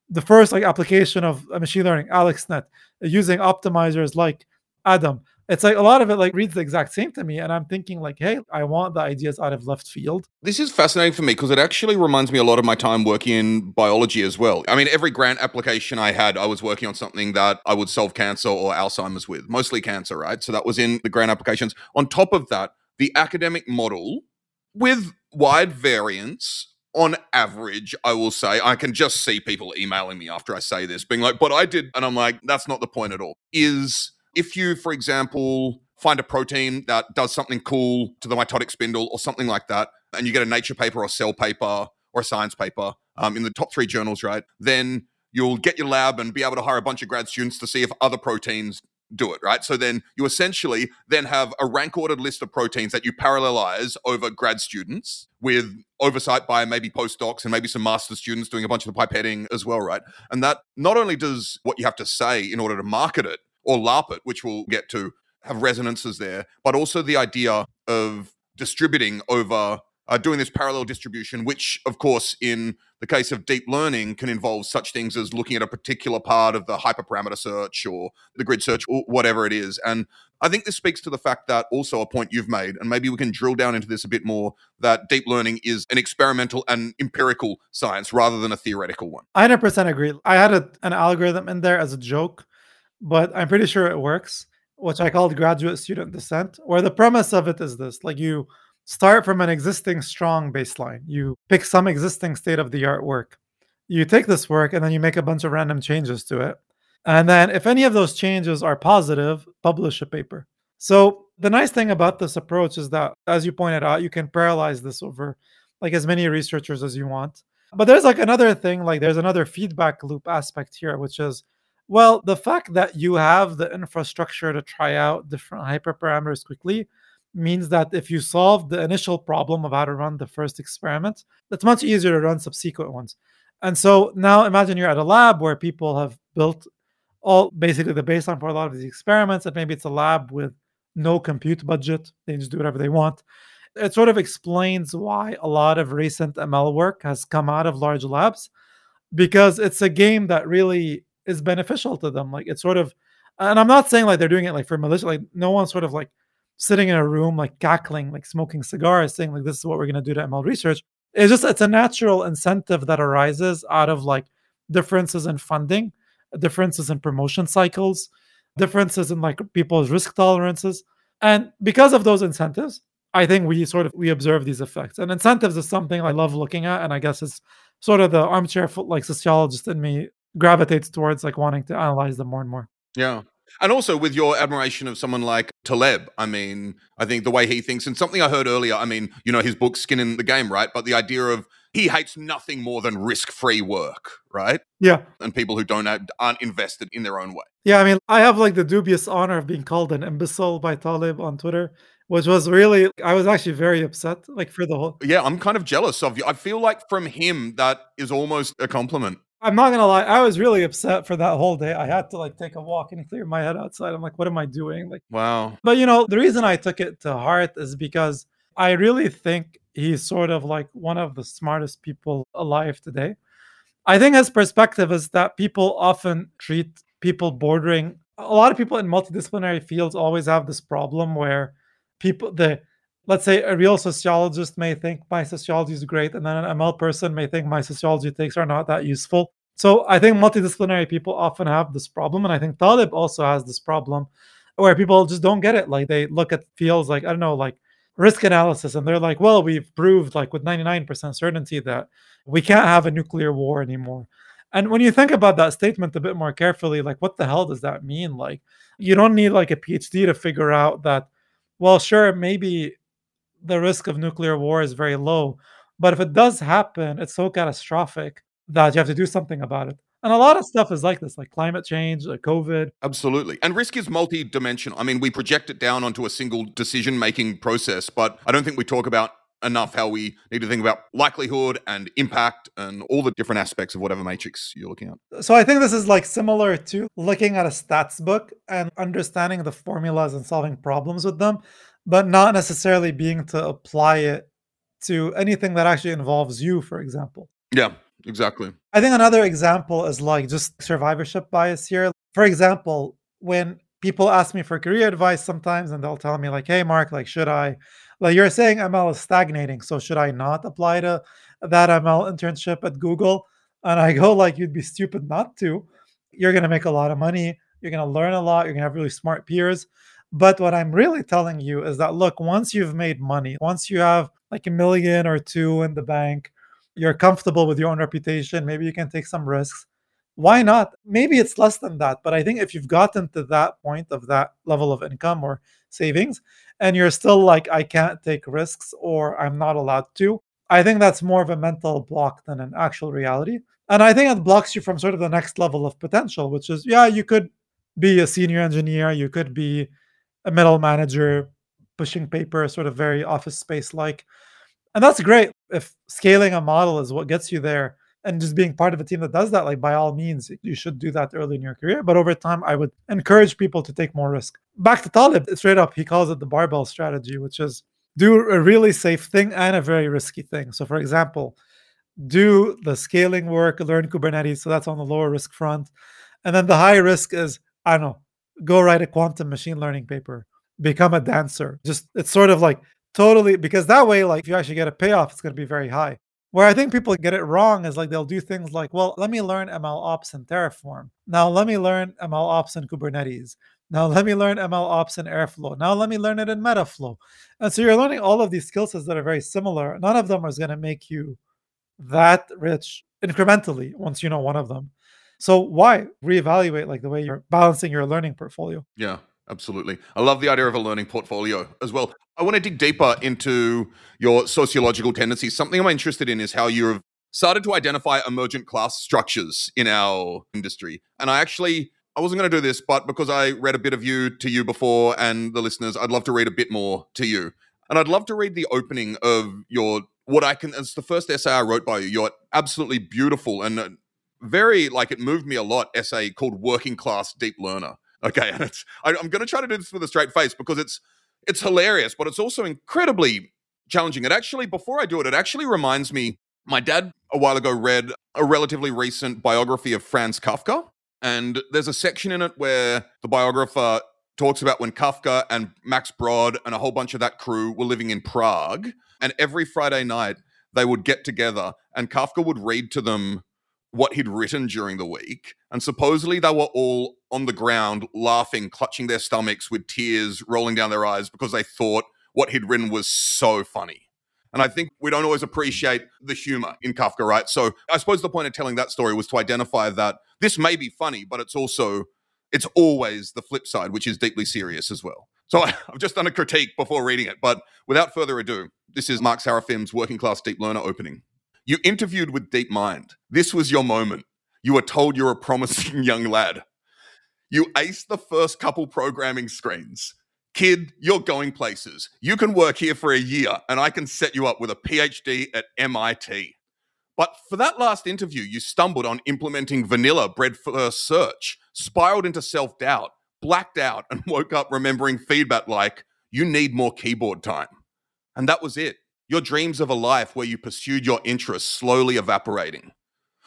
S2: The first like application of machine learning, AlexNet, using optimizers like Adam, it's like a lot of it like reads the exact same to me and i'm thinking like hey i want the ideas out of left field
S1: this is fascinating for me because it actually reminds me a lot of my time working in biology as well i mean every grant application i had i was working on something that i would solve cancer or alzheimer's with mostly cancer right so that was in the grant applications on top of that the academic model with wide variance on average, I will say, I can just see people emailing me after I say this, being like, but I did. And I'm like, that's not the point at all. Is if you, for example, find a protein that does something cool to the mitotic spindle or something like that, and you get a nature paper or cell paper or a science paper um, in the top three journals, right? Then you'll get your lab and be able to hire a bunch of grad students to see if other proteins do it, right? So then you essentially then have a rank ordered list of proteins that you parallelize over grad students with oversight by maybe postdocs and maybe some master students doing a bunch of the pipetting as well, right? And that not only does what you have to say in order to market it or LARP it, which we'll get to, have resonances there, but also the idea of distributing over uh, doing this parallel distribution, which, of course, in the case of deep learning, can involve such things as looking at a particular part of the hyperparameter search or the grid search or whatever it is. And I think this speaks to the fact that also a point you've made, and maybe we can drill down into this a bit more that deep learning is an experimental and empirical science rather than a theoretical one.
S2: I 100% agree. I had a, an algorithm in there as a joke but I'm pretty sure it works, which I called graduate student descent, where the premise of it is this like you start from an existing strong baseline, you pick some existing state of the art work, you take this work, and then you make a bunch of random changes to it. And then, if any of those changes are positive, publish a paper. So, the nice thing about this approach is that, as you pointed out, you can parallelize this over like as many researchers as you want. But there's like another thing, like there's another feedback loop aspect here, which is well, the fact that you have the infrastructure to try out different hyperparameters quickly means that if you solve the initial problem of how to run the first experiment, it's much easier to run subsequent ones. And so now imagine you're at a lab where people have built all basically the baseline for a lot of these experiments, and maybe it's a lab with no compute budget. They just do whatever they want. It sort of explains why a lot of recent ML work has come out of large labs because it's a game that really is beneficial to them. Like it's sort of, and I'm not saying like they're doing it like for militia. Like no one's sort of like sitting in a room like cackling, like smoking cigars, saying like this is what we're gonna do to ML research. It's just it's a natural incentive that arises out of like differences in funding, differences in promotion cycles, differences in like people's risk tolerances, and because of those incentives, I think we sort of we observe these effects. And incentives is something I love looking at, and I guess it's sort of the armchair like sociologist in me gravitates towards like wanting to analyze them more and more.
S1: Yeah. And also with your admiration of someone like Taleb, I mean, I think the way he thinks, and something I heard earlier, I mean, you know, his book Skin in the Game, right? But the idea of he hates nothing more than risk-free work, right?
S2: Yeah.
S1: And people who don't aren't invested in their own way.
S2: Yeah, I mean, I have like the dubious honor of being called an imbecile by Taleb on Twitter, which was really I was actually very upset, like for the whole.
S1: Yeah, I'm kind of jealous of you. I feel like from him that is almost a compliment.
S2: I'm not gonna lie, I was really upset for that whole day. I had to like take a walk and clear my head outside. I'm like, what am I doing? Like,
S1: wow.
S2: But you know, the reason I took it to heart is because I really think he's sort of like one of the smartest people alive today. I think his perspective is that people often treat people bordering. A lot of people in multidisciplinary fields always have this problem where people the let's say a real sociologist may think my sociology is great, and then an ML person may think my sociology takes are not that useful. So I think multidisciplinary people often have this problem, and I think Taleb also has this problem where people just don't get it. Like they look at fields like I don't know, like risk analysis, and they're like, well, we've proved like with 99% certainty that we can't have a nuclear war anymore. And when you think about that statement a bit more carefully, like what the hell does that mean? Like you don't need like a PhD to figure out that, well, sure, maybe the risk of nuclear war is very low. But if it does happen, it's so catastrophic that you have to do something about it. And a lot of stuff is like this, like climate change, like COVID.
S1: Absolutely. And risk is multi-dimensional. I mean, we project it down onto a single decision-making process, but I don't think we talk about enough how we need to think about likelihood and impact and all the different aspects of whatever matrix you're looking at.
S2: So I think this is like similar to looking at a stats book and understanding the formulas and solving problems with them, but not necessarily being to apply it to anything that actually involves you, for example.
S1: Yeah, exactly.
S2: I think another example is like just survivorship bias here. For example, when people ask me for career advice sometimes and they'll tell me like, "Hey Mark, like should I like you're saying ML is stagnating, so should I not apply to that ML internship at Google?" And I go like, "You'd be stupid not to. You're going to make a lot of money, you're going to learn a lot, you're going to have really smart peers." But what I'm really telling you is that look, once you've made money, once you have like a million or two in the bank, you're comfortable with your own reputation, maybe you can take some risks. Why not? Maybe it's less than that, but I think if you've gotten to that point of that level of income or savings and you're still like, I can't take risks or I'm not allowed to, I think that's more of a mental block than an actual reality. And I think it blocks you from sort of the next level of potential, which is, yeah, you could be a senior engineer, you could be a middle manager pushing paper, sort of very office space like. And that's great. If scaling a model is what gets you there and just being part of a team that does that, like by all means, you should do that early in your career. But over time, I would encourage people to take more risk. Back to Taleb, straight up, he calls it the barbell strategy, which is do a really safe thing and a very risky thing. So, for example, do the scaling work, learn Kubernetes. So that's on the lower risk front. And then the high risk is, I don't know, go write a quantum machine learning paper, become a dancer. Just it's sort of like totally because that way, like if you actually get a payoff, it's going to be very high. Where I think people get it wrong is like they'll do things like, well, let me learn ML ops in Terraform. Now let me learn ML ops in Kubernetes. Now let me learn ML ops in Airflow. Now let me learn it in Metaflow. And so you're learning all of these skill sets that are very similar. None of them is going to make you that rich incrementally once you know one of them. So why reevaluate like the way you're balancing your learning portfolio?
S1: Yeah, absolutely. I love the idea of a learning portfolio as well. I want to dig deeper into your sociological tendencies. Something I'm interested in is how you've started to identify emergent class structures in our industry. And I actually I wasn't going to do this, but because I read a bit of you to you before and the listeners, I'd love to read a bit more to you. And I'd love to read the opening of your what I can it's the first essay I wrote by you. You're absolutely beautiful and uh, very like it moved me a lot essay called working class deep learner okay? (laughs) And it's I, i'm going to try to do this with a straight face because it's it's hilarious but it's also incredibly challenging. It actually before i do it it actually reminds me my dad a while ago read a relatively recent biography of franz kafka and there's a section in it where the biographer talks about when kafka and max brod and a whole bunch of that crew were living in prague and every friday night they would get together and kafka would read to them what he'd written during the week. And supposedly they were all on the ground laughing, clutching their stomachs with tears rolling down their eyes because they thought what he'd written was so funny. And I think we don't always appreciate the humor in Kafka, right? So I suppose the point of telling that story was to identify that this may be funny, but it's also it's always the flip side, which is deeply serious as well. So (laughs) I've just done a critique before reading it, but without further ado, this is Mark Saroufim's Working Class Deep Learner opening. You interviewed with DeepMind. This was your moment. You were told you're a promising (laughs) young lad. You aced the first couple programming screens. Kid, you're going places. You can work here for a year and I can set you up with a PhD at MIT. But for that last interview, you stumbled on implementing vanilla breadth first search, spiraled into self doubt, blacked out, and (laughs) woke up remembering feedback like, you need more keyboard time. And that was it your dreams of a life where you pursued your interests slowly evaporating.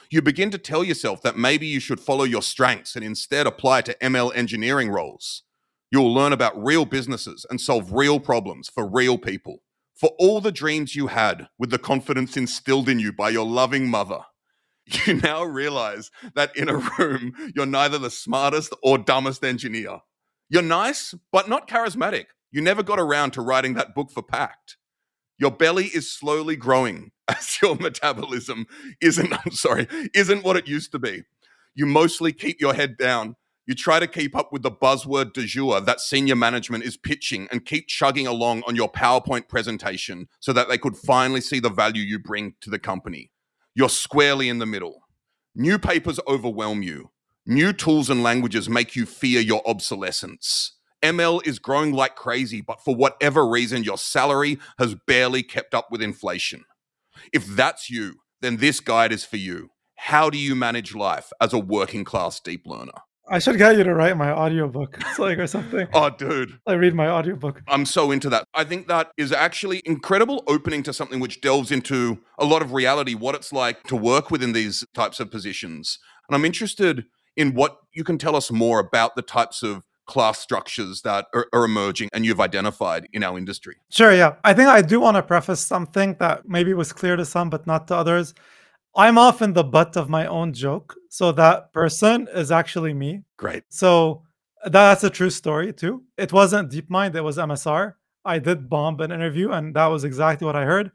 S1: You begin to tell yourself that maybe you should follow your strengths and instead apply to ML engineering roles. You'll learn about real businesses and solve real problems for real people. For all the dreams you had with the confidence instilled in you by your loving mother, (laughs) you now realize that in a room, you're neither the smartest or dumbest engineer. You're nice, but not charismatic. You never got around to writing that book for Packt. Your belly is slowly growing (laughs) as your metabolism isn't, I'm sorry, isn't what it used to be. You mostly keep your head down. You try to keep up with the buzzword du jour that senior management is pitching and keep chugging along on your PowerPoint presentation so that they could finally see the value you bring to the company. You're squarely in the middle. New papers overwhelm you. New tools and languages make you fear your obsolescence. ML is growing like crazy, but for whatever reason, your salary has barely kept up with inflation. If that's you, then this guide is for you. How do you manage life as a working class deep learner?
S2: I should get you to write my audiobook, (laughs) it's like or something.
S1: Oh, dude.
S2: I read my audiobook.
S1: I'm so into that. I think that is actually incredible opening to something which delves into a lot of reality, what it's like to work within these types of positions. And I'm interested in what you can tell us more about the types of class structures that are, are, emerging and you've identified in our industry.
S2: Sure, yeah. I think I do want to preface something that maybe was clear to some, but not to others. I'm often the butt of my own joke. So that person is actually me.
S1: Great.
S2: So that's a true story too. It wasn't DeepMind, it was MSR. I did bomb an interview and that was exactly what I heard.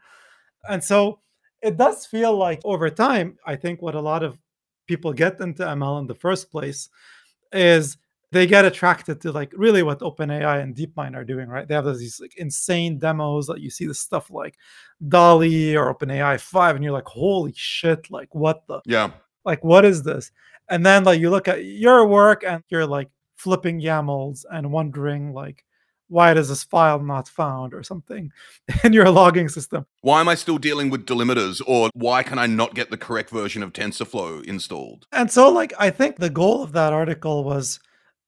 S2: And so it does feel like over time, I think what a lot of people get into ML in the first place is they get attracted to like really what OpenAI and DeepMind are doing, right? They have these like insane demos that you see the stuff like DALL-E or OpenAI 5, and you're like, holy shit, like what the
S1: yeah,
S2: like what is this? And then like you look at your work and you're like flipping YAMLs and wondering like why does this file not found or something (laughs) in your logging system?
S1: Why am I still dealing with delimiters or why can I not get the correct version of TensorFlow installed?
S2: And so like I think the goal of that article was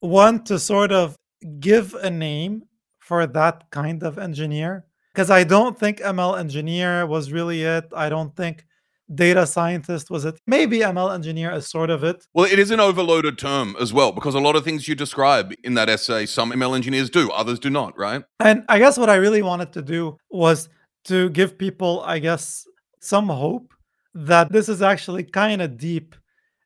S2: one to sort of give a name for that kind of engineer because I don't think ML engineer was really it. I don't think data scientist was it. Maybe ML engineer is sort of it.
S1: Well, it is an overloaded term as well because a lot of things you describe in that essay, some ML engineers do, others do not, right?
S2: And I guess what I really wanted to do was to give people, I guess, some hope that this is actually kind of deep,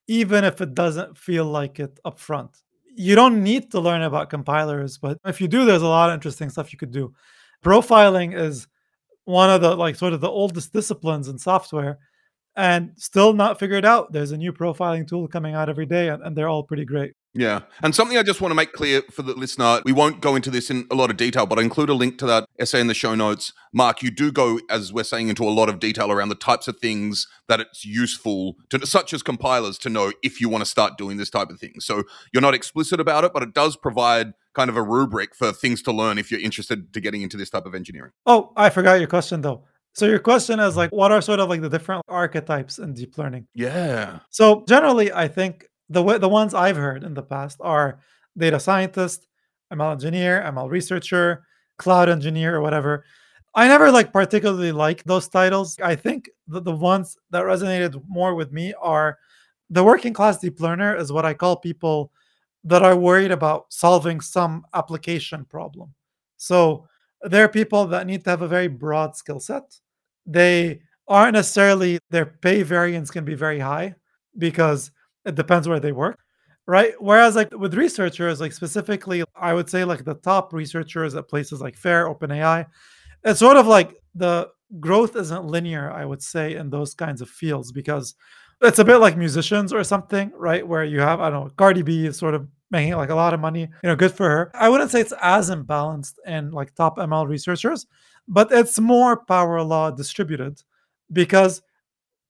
S2: even if it doesn't feel like it up front you don't need to learn about compilers, but if you do, there's a lot of interesting stuff you could do. Profiling is one of the like sort of the oldest disciplines in software and still not figured out. There's a new profiling tool coming out every day, and, and they're all pretty great.
S1: Yeah. And something I just want to make clear for the listener we won't go into this in a lot of detail, but I include a link to that essay in the show notes. Mark, you do go, as we're saying, into a lot of detail around the types of things that it's useful to, such as compilers, to know if you want to start doing this type of thing. So you're not explicit about it, but it does provide kind of a rubric for things to learn if you're interested to getting into this type of engineering.
S2: Oh, I forgot your question though. So your question is like, what are sort of like the different archetypes in deep learning?
S1: Yeah.
S2: So generally, I think the the ones I've heard in the past are data scientist, ML engineer, ML researcher, cloud engineer, or whatever. I never like particularly like those titles. I think the, the ones that resonated more with me are the working class deep learner is what I call people that are worried about solving some application problem. So there are people that need to have a very broad skill set. They aren't necessarily their pay variance can be very high because it depends where they work, right? Whereas like with researchers, like specifically, I would say like the top researchers at places like FAIR, OpenAI, it's sort of like the growth isn't linear, I would say, in those kinds of fields because it's a bit like musicians or something, right? Where you have, I don't know, Cardi B is sort of making like a lot of money, you know, good for her. I wouldn't say it's as imbalanced in like top ML researchers, but it's more power law distributed because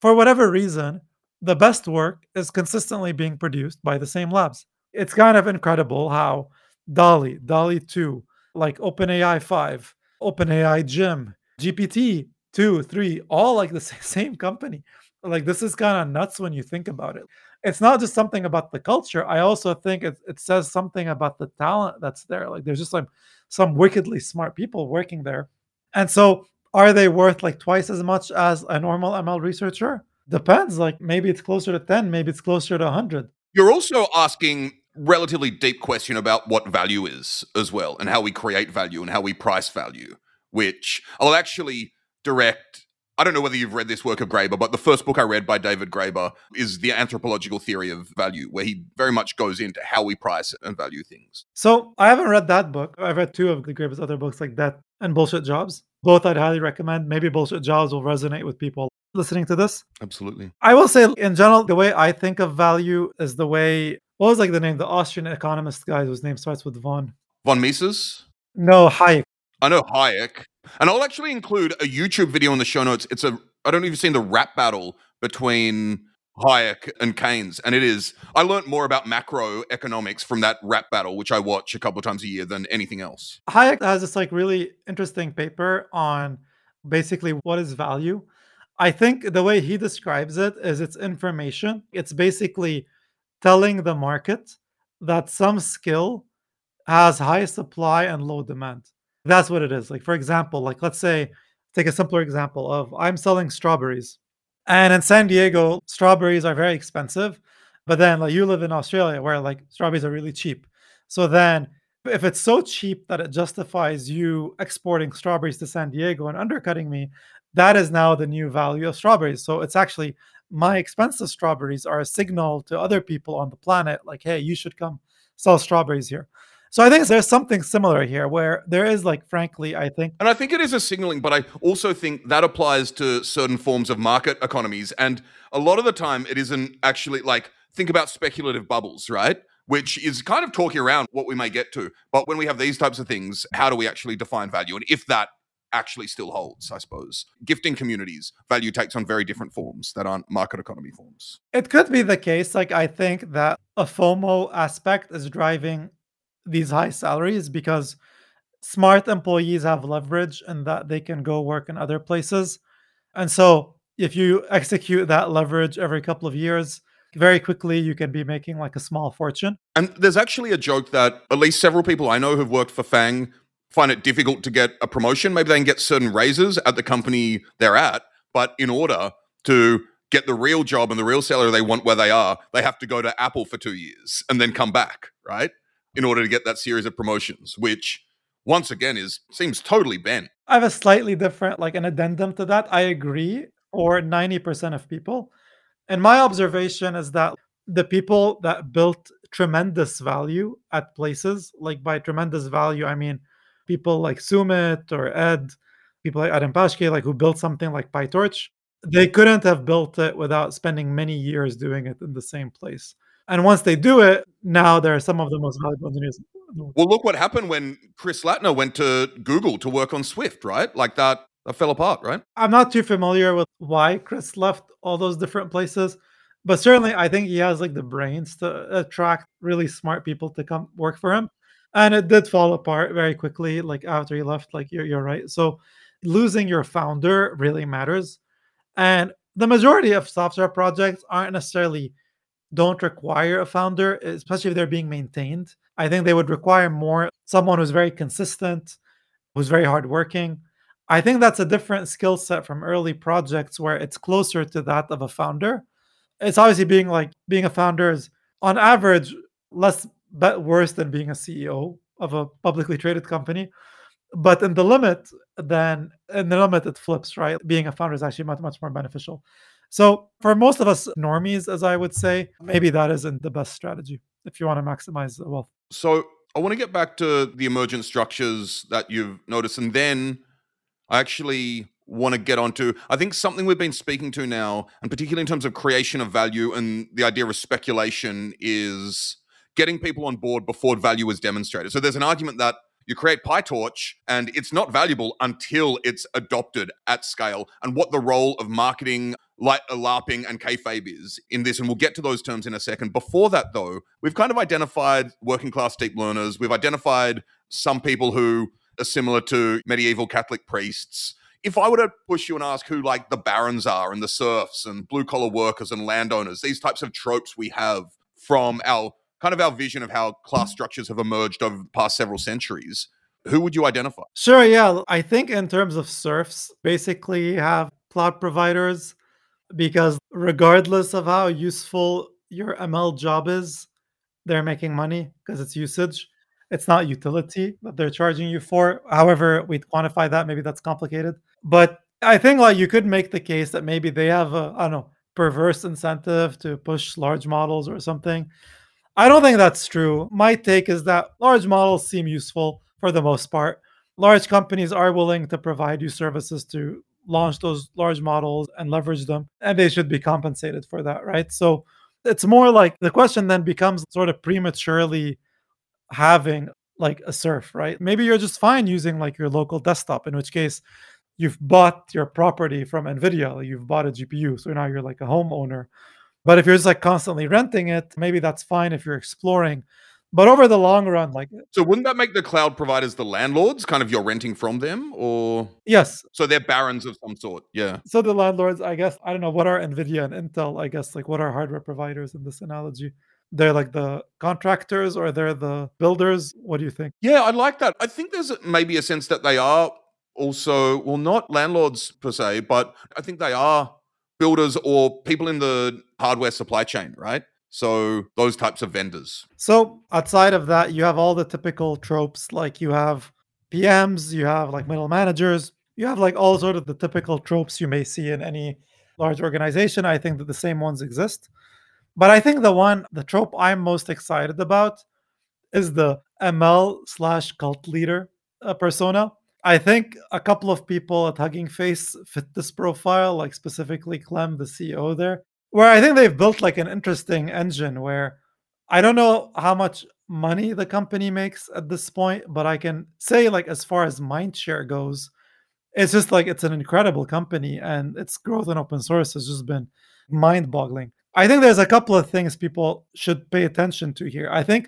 S2: for whatever reason, the best work is consistently being produced by the same labs. It's kind of incredible how DALL-E, DALL-E 2, like OpenAI 5, OpenAI Gym, GPT 2, 3, all like the (laughs) same company. Like this is kind of nuts when you think about it. It's not just something about the culture. I also think it, it says something about the talent that's there. Like there's just like some wickedly smart people working there. And so are they worth like twice as much as a normal ML researcher? Depends. Like maybe it's closer to 10, maybe it's closer to 100.
S1: You're also asking relatively deep question about what value is as well and how we create value and how we price value, which I'll actually direct I don't know whether you've read this work of Graeber, but the first book I read by David Graeber is The Anthropological Theory of Value, where he very much goes into how we price and value things.
S2: So I haven't read that book. I've read two of Graeber's other books like that and Bullshit Jobs. Both I'd highly recommend. Maybe Bullshit Jobs will resonate with people listening to this.
S1: Absolutely.
S2: I will say, in general, the way I think of value is the way, what was like the name? The Austrian economist guy whose name starts with von.
S1: Von Mises?
S2: No, Hayek.
S1: I know Hayek. And I'll actually include a YouTube video in the show notes. It's a, I don't know if you've seen the rap battle between Hayek and Keynes. And it is, I learned more about macroeconomics from that rap battle, which I watch a couple of times a year than anything else.
S2: Hayek has this like really interesting paper on basically what is value. I think the way he describes it is it's information. It's basically telling the market that some skill has high supply and low demand. That's what it is. Like, for example, like let's say, take a simpler example of I'm selling strawberries. And in San Diego, strawberries are very expensive. But then like you live in Australia where like strawberries are really cheap. So then if it's so cheap that it justifies you exporting strawberries to San Diego and undercutting me, that is now the new value of strawberries. So it's actually my expensive strawberries are a signal to other people on the planet like, hey, you should come sell strawberries here. So I think there's something similar here where there is like frankly I think
S1: And I think it is a signaling but I also think that applies to certain forms of market economies and a lot of the time it isn't actually like think about speculative bubbles, right? Which is kind of talking around what we may get to. But when we have these types of things, how do we actually define value? And if that actually still holds, I suppose. Gifting communities, value takes on very different forms that aren't market economy forms.
S2: It could be the case. Like, I think that a FOMO aspect is driving these high salaries because smart employees have leverage and that they can go work in other places. And so if you execute that leverage every couple of years, very quickly you can be making like a small fortune.
S1: And there's actually a joke that at least several people I know who've worked for FANG find it difficult to get a promotion. Maybe they can get certain raises at the company they're at, but in order to get the real job and the real salary they want where they are, they have to go to Apple for two years and then come back, right? in order to get that series of promotions, which once again is seems totally bent.
S2: I have a slightly different, like an addendum to that. I agree for 90% of people. And my observation is that the people that built tremendous value at places, like by tremendous value, I mean people like Soumith or Ed, people like Adam Paszke, like who built something like PyTorch, they couldn't have built it without spending many years doing it in the same place. And once they do it, now they're some of the most valuable engineers.
S1: Well, look what happened when Chris Lattner went to Google to work on Swift, right? Like that, that fell apart, right?
S2: I'm not too familiar with why Chris left all those different places, but certainly I think he has like the brains to attract really smart people to come work for him. And it did fall apart very quickly, like after he left. Like you're, you're right. So losing your founder really matters. And the majority of software projects aren't necessarily don't require a founder, especially if they're being maintained. I think they would require more someone who's very consistent, who's very hardworking. I think that's a different skill set from early projects where it's closer to that of a founder. It's obviously being like being a founder is on average less but worse than being a CEO of a publicly traded company. But in the limit, then in the limit it flips, right? Being a founder is actually much, much more beneficial. So for most of us normies, as I would say, maybe that isn't the best strategy if you want to maximize wealth.
S1: So I want to get back to the emergent structures that you've noticed, and then I actually want to get onto I think something we've been speaking to now, and particularly in terms of creation of value and the idea of speculation is getting people on board before value is demonstrated. So there's an argument that you create PyTorch and it's not valuable until it's adopted at scale. And what the role of marketing, like uh, LARPing and kayfabe is in this, and we'll get to those terms in a second. Before that, though, we've kind of identified working class deep learners. We've identified some people who are similar to medieval Catholic priests. If I were to push you and ask who like the barons are and the serfs and blue collar workers and landowners, these types of tropes we have from our kind of our vision of how class structures have emerged over the past several centuries, who would you identify?
S2: Sure, yeah. I think in terms of serfs, basically have cloud providers because regardless of how useful your ML job is, they're making money because it's usage. It's not utility that they're charging you for. However, we'd quantify that. Maybe that's complicated. But I think like you could make the case that maybe they have a I don't know perverse incentive to push large models or something I don't think that's true. My take is that large models seem useful for the most part. Large companies are willing to provide you services to launch those large models and leverage them, and they should be compensated for that, right? So it's more like the question then becomes sort of prematurely having like a serf, right? Maybe you're just fine using like your local desktop, in which case you've bought your property from NVIDIA, you've bought a GPU. So now you're like a homeowner But if you're just like constantly renting it, maybe that's fine if you're exploring. But over the long run, like uh,
S1: So wouldn't that make the cloud providers the landlords? Kind of you're renting from them, or
S2: yes.
S1: so they're barons of some sort. Yeah.
S2: So the landlords, I guess, I don't know what are Nvidia and Intel, I guess, like what are hardware providers in this analogy? They're like the contractors or they're the builders. What do you think?
S1: Yeah, I like that. I think there's maybe a sense that they are also, well, not landlords per se, but I think they are builders or people in the hardware supply chain, right? So those types of vendors.
S2: So outside of that, you have all the typical tropes, like you have PMs, you have like middle managers, you have like all sort of the typical tropes you may see in any large organization. I think that the same ones exist. But I think the one, the trope I'm most excited about is the ML slash cult leader uh, persona. I think a couple of people at Hugging Face fit this profile, like specifically Clem, the CEO there where I think they've built like an interesting engine where I don't know how much money the company makes at this point, but I can say like as far as mindshare goes, it's just like it's an incredible company and its growth in open source has just been mind-boggling. I think there's a couple of things people should pay attention to here. I think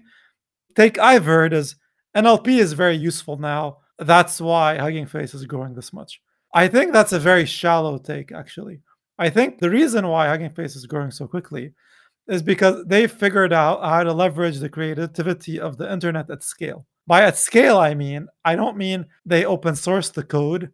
S2: take I've heard is NLP is very useful now. That's why Hugging Face is growing this much. I think that's a very shallow take actually. I think the reason why Hugging Face is growing so quickly is because they figured out how to leverage the creativity of the internet at scale. By at scale, I mean, I don't mean they open source the code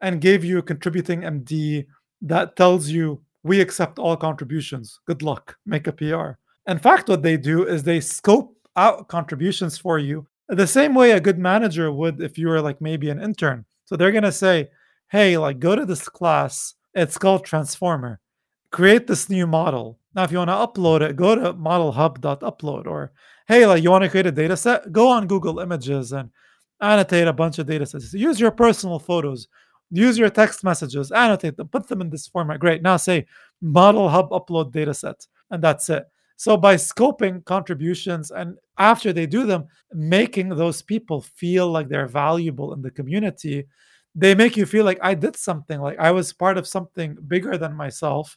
S2: and gave you a contributing MD that tells you, we accept all contributions. Good luck, make a PR. In fact, what they do is they scope out contributions for you the same way a good manager would if you were like maybe an intern. So they're going to say, hey, like go to this class it's called Transformer. Create this new model. Now, if you want to upload it, go to modelhub.upload or hey, like you want to create a data set, go on Google Images and annotate a bunch of data sets. Use your personal photos, use your text messages, annotate them, put them in this format. Great. Now say model hub upload data set, and that's it. So by scoping contributions and after they do them, making those people feel like they're valuable in the community they make you feel like I did something, like I was part of something bigger than myself.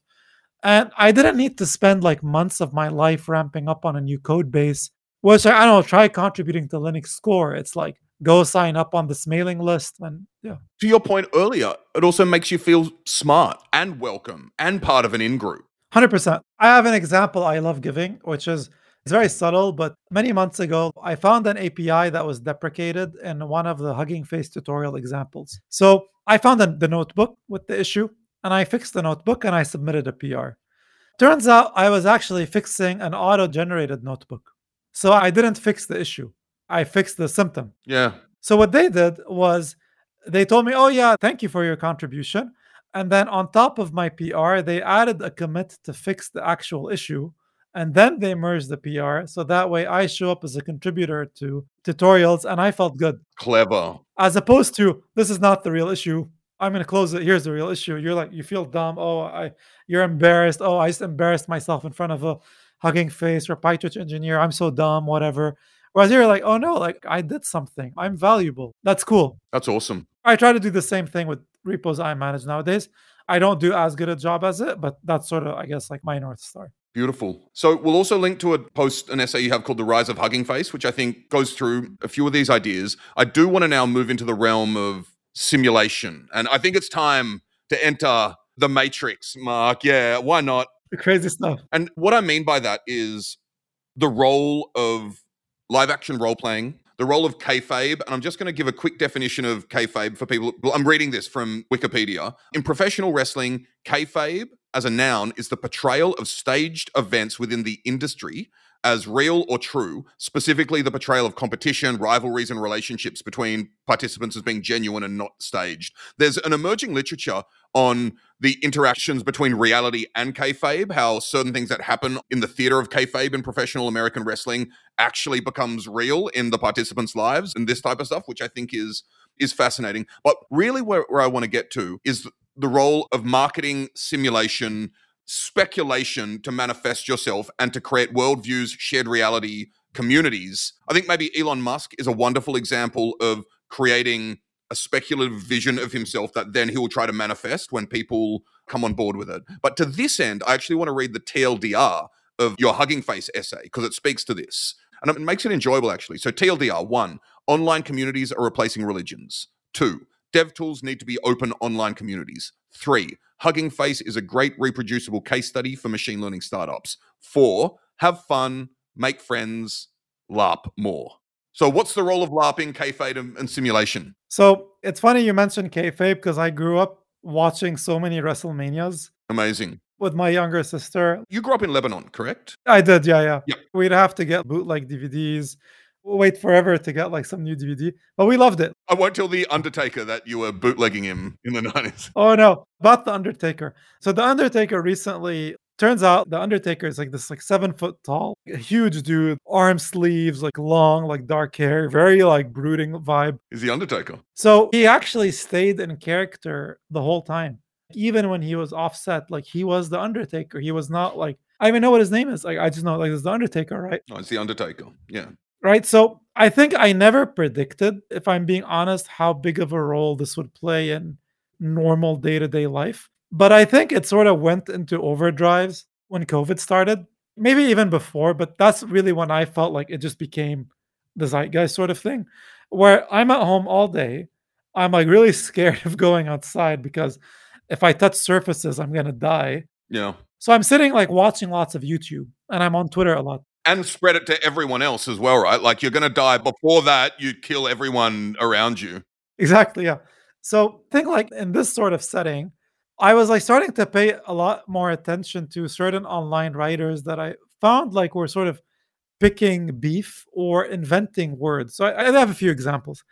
S2: And I didn't need to spend like months of my life ramping up on a new code base, which I, I don't know, try contributing to Linux Core. It's like go sign up on this mailing list. And yeah.
S1: To your point earlier, it also makes you feel smart and welcome and part of an in group.
S2: 100%. I have an example I love giving, which is it's very subtle, but many months ago, I found an API that was deprecated in one of the Hugging Face tutorial examples. So I found the notebook with the issue, and I fixed the notebook and I submitted a PR. Turns out I was actually fixing an auto generated notebook. So I didn't fix the issue, I fixed the symptom.
S1: Yeah.
S2: So what they did was they told me, oh, yeah, thank you for your contribution. And then on top of my PR, they added a commit to fix the actual issue and then they merged the PR. So that way I show up as a contributor to tutorials and I felt good.
S1: Clever.
S2: As opposed to this is not the real issue. I'm gonna close it. Here's the real issue. You're like you feel dumb. Oh, I you're embarrassed. Oh, I just embarrassed myself in front of a hugging face or PyTorch engineer. I'm so dumb, whatever. Whereas you're like, oh no, like I did something. I'm valuable. That's cool.
S1: That's awesome.
S2: I try to do the same thing with repos I manage nowadays. I don't do as good a job as it, but that's sort of, I guess, like my North Star.
S1: Beautiful. So we'll also link to a post, an essay you have called The Rise of Hugging Face, which I think goes through a few of these ideas. I do want to now move into the realm of simulation. And I think it's time to enter the matrix, Mark. Yeah, why not?
S2: The crazy stuff.
S1: And what I mean by that is the role of live action role playing, the role of kayfabe. And I'm just going to give a quick definition of kayfabe for people. I'm reading this from Wikipedia. In professional wrestling, kayfabe as a noun is the portrayal of staged events within the industry as real or true, specifically the portrayal of competition, rivalries, and relationships between participants as being genuine and not staged. There's an emerging literature on the interactions between reality and kayfabe, how certain things that happen in the theater of kayfabe in professional American wrestling actually becomes real in the participants' lives and this type of stuff, which I think is is fascinating. But really where, where I want to get to is the role of marketing simulation speculation to manifest yourself and to create worldviews shared reality communities i think maybe elon musk is a wonderful example of creating a speculative vision of himself that then he will try to manifest when people come on board with it. But to this end, I actually want to read the TLDR of your Hugging Face essay because it speaks to this. And it makes it enjoyable, actually. So, TLDR one, online communities are replacing religions. Two, dev tools need to be open online communities. Three, Hugging Face is a great reproducible case study for machine learning startups. Four, have fun, make friends, LARP more. So, what's the role of LARPing, kayfabe, and, and simulation?
S2: So it's funny you mentioned kayfabe because I grew up watching so many WrestleManias
S1: Amazing.
S2: with my younger sister.
S1: You grew up in Lebanon, correct?
S2: I did, yeah, yeah.
S1: Yep.
S2: We'd have to get bootleg DVDs, wait forever to get like some new DVD, but we loved it.
S1: I won't tell the Undertaker that you were bootlegging him in the (laughs) 90s.
S2: Oh no, about the Undertaker. So the Undertaker recently turns out the Undertaker is like this like seven foot tall, huge dude, arm sleeves, like long, like dark hair, very like brooding vibe.
S1: Is the Undertaker?
S2: So he actually stayed in character the whole time. Even when he was offset, like he was the Undertaker. He was not like I even know what his name is. Like I just know like it's the Undertaker, right?
S1: No, it's the Undertaker. Yeah.
S2: Right? So I think I never predicted, if I'm being honest, how big of a role this would play in normal day to day life. But I think it sort of went into overdrives when COVID started, maybe even before, but that's really when I felt like it just became the zeitgeist sort of thing, where I'm at home all day. I'm like really (laughs) scared of going outside because if I touch surfaces, I'm going to die.
S1: Yeah.
S2: So I'm sitting like watching lots of YouTube and I'm on Twitter a lot.
S1: And spread it to everyone else as well, right? Like you're going to die. Before that, you kill everyone around you.
S2: Exactly. Yeah. So think like in this sort of setting, I was like starting to pay a lot more attention to certain online writers that I found like were sort of picking beef or inventing words. So I, I have a few examples.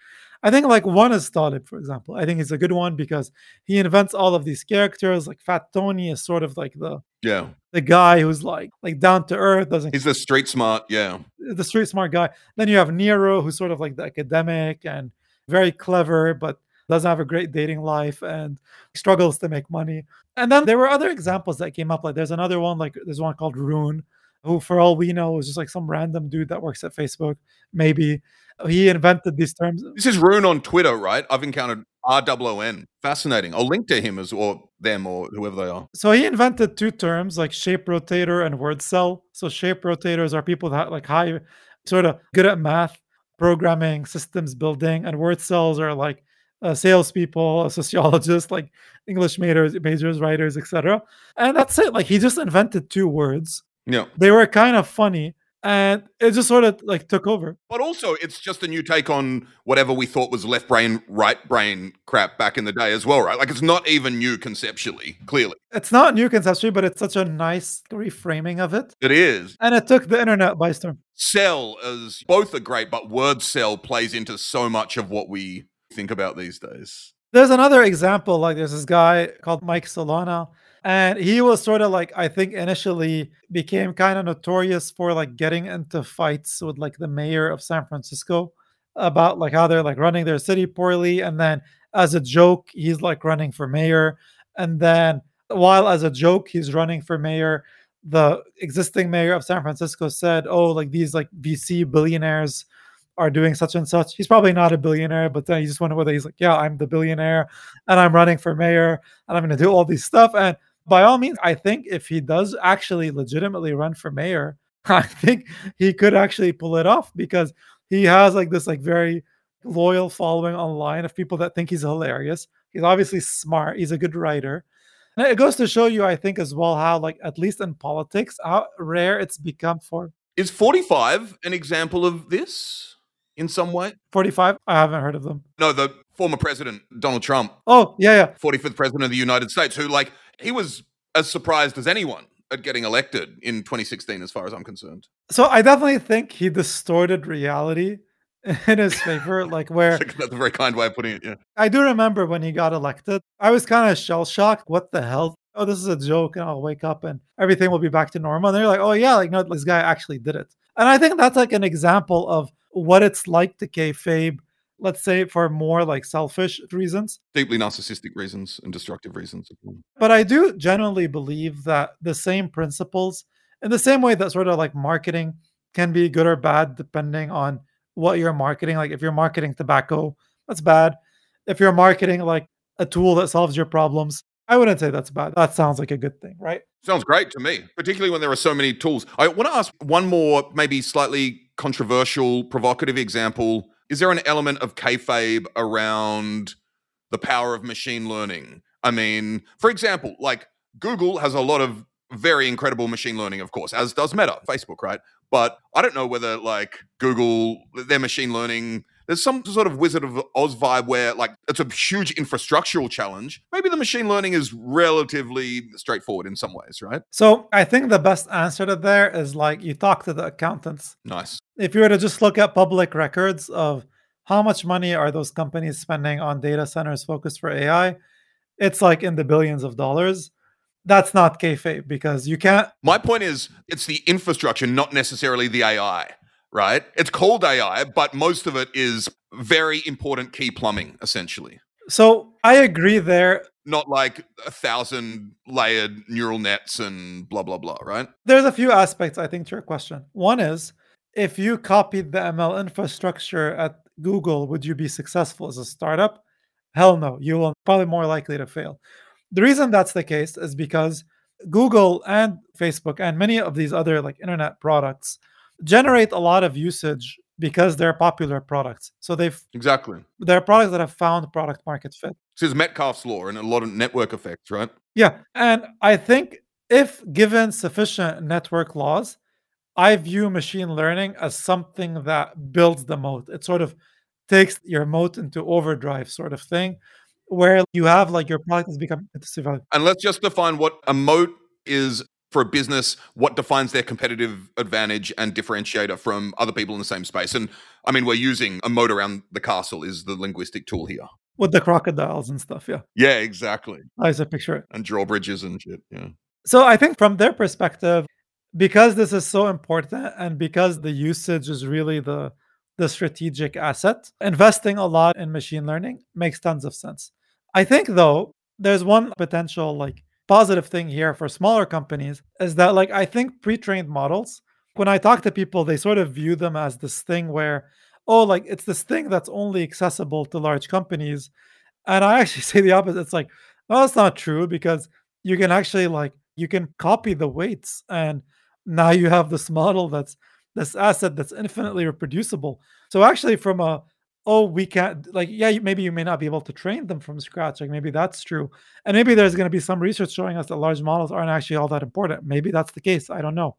S2: I think like one is Taleb, for example. I think he's a good one because he invents all of these characters. Like Fat Tony is sort of like the
S1: Yeah.
S2: the guy who's like like down to earth, doesn't
S1: He's the street smart. Yeah.
S2: Uh, the street smart guy. Then you have Nero, who's sort of like the academic and very clever, but doesn't have a great dating life and struggles to make money. And then there were other examples that came up. Like there's another one, like there's one called roon, who for all we know is just like some random dude that works at Facebook. Maybe he invented these terms.
S1: This is roon on Twitter, right? I've encountered R O O N. Fascinating. I'll link to him as or them or whoever they are.
S2: So he invented two terms like shape rotator and wordcel. So shape rotators are people that like high, sort of good at math, programming, systems building, and wordcels are like uh, salespeople, sociologists, (laughs) like English majors, majors, writers, etc. And that's it. Like he just invented two words.
S1: Yeah.
S2: They were kind of funny, and it just sort of like took over.
S1: But also, it's just a new take on whatever we thought was left brain, right brain crap back in the day as well, right? Like it's not even new conceptually, clearly.
S2: It's not new conceptually, but it's such a nice reframing of it,
S1: It is.
S2: and it took the internet by storm.
S1: Cell is both are great, but wordcel plays into so much of what we think about these days.
S2: There's another example, like there's this guy called Mike Solana, and he was sort of like I think initially became kind of notorious for like getting into fights with like the mayor of San Francisco about like how they're like running their city poorly, and then as a joke, he's like running for mayor, and then while as a joke he's running for mayor, the existing mayor of San Francisco said, "Oh, like these like VC billionaires." Are doing such and such. He's probably not a billionaire, but then just wonder whether he's like, yeah, I'm the billionaire and I'm running for mayor and I'm going to do all these stuff. And by all means, I think if he does actually legitimately run for mayor, (laughs) I think he could actually pull it off because he has like this like very loyal following online of people that think he's hilarious. He's obviously smart. He's a good writer. And it goes to show you, I think, as well, how like at least in politics, how rare it's become for
S1: Is 45 an example of this in some way?
S2: 45. I haven't heard of them.
S1: No, the former president, Donald Trump,
S2: Oh, yeah, yeah.
S1: 45th president of the United States, who, like, he was as surprised as anyone at getting elected in 2016, as far as I'm concerned.
S2: So I definitely think he distorted reality (laughs) in his favor, like where (laughs)
S1: That's a very kind way of putting it. Yeah.
S2: I do remember when he got elected, I was kind of shell shocked. What the hell? Oh, this is a joke, and I'll wake up and everything will be back to normal. And they're like, oh, yeah, like, no, this guy actually did it. And I think that's like an example of what it's like to kayfabe, let's say for more like selfish reasons.
S1: Deeply narcissistic reasons and destructive reasons.
S2: But I do genuinely believe that the same principles, in the same way that sort of like marketing can be good or bad depending on what you're marketing. Like if you're marketing tobacco, that's bad. if you're marketing like a tool that solves your problems, I wouldn't say that's bad. That sounds like a good thing, right?
S1: Sounds great to me, particularly when there are so many tools. I want to ask one more, maybe slightly controversial, provocative example. Is there an element of kayfabe around the power of machine learning? I mean, for example, like Google has a lot of very incredible machine learning, of course, as does Meta, Facebook, right? But I don't know whether like Google, their machine learning, there's some sort of Wizard of Oz vibe where like it's a huge infrastructural challenge. Maybe the machine learning is relatively straightforward in some ways, right?
S2: So I think the best answer to there is like you talk to the accountants.
S1: Nice.
S2: If you were to just look at public records of how much money are those companies spending on data centers focused for AI, it's like in the billions of dollars that's not kayfabe because you can't.
S1: My point is, it's the infrastructure, not necessarily the AI, right? It's called AI, but most of it is very important key plumbing, essentially.
S2: So I agree there.
S1: Not like a thousand layered neural nets and blah, blah, blah, right?
S2: There's a few aspects, I think, to your question. One is if you copied the ML infrastructure at Google, would you be successful as a startup? Hell no. You will probably more likely to fail. The reason that's the case is because Google and Facebook and many of these other like internet products generate a lot of usage because they're popular products. So they've
S1: exactly
S2: they're products that have found product market fit.
S1: This is Metcalfe's law and a lot of network effects, right?
S2: Yeah, and I think if given sufficient network laws, I view machine learning as something that builds the moat. It sort of takes your moat into overdrive, sort of thing where you have like your product has become.
S1: And let's just define what a moat is for a business, what defines their competitive advantage and differentiator from other people in the same space. And I mean, we're using a moat around the castle is the linguistic tool here.
S2: With the crocodiles and stuff, yeah.
S1: Yeah, exactly.
S2: I just picture it.
S1: And drawbridges and shit, yeah.
S2: So I think from their perspective, because this is so important and because the usage is really the the strategic asset, investing a lot in machine learning makes tons of sense. I think though, there's one potential like positive thing here for smaller companies is that like I think pre-trained models, when I talk to people, they sort of view them as this thing where, oh, like it's this thing that's only accessible to large companies. And I actually (laughs) say the opposite. It's like, well, that's not true because you can actually like you can copy the weights and now you have this model that's this asset that's infinitely reproducible. So actually from a oh, we can't, like, yeah, maybe you may not be able to train them from scratch. Like, maybe that's true. And maybe there's going to be some research showing us that large models aren't actually all that important. Maybe that's the case. I don't know.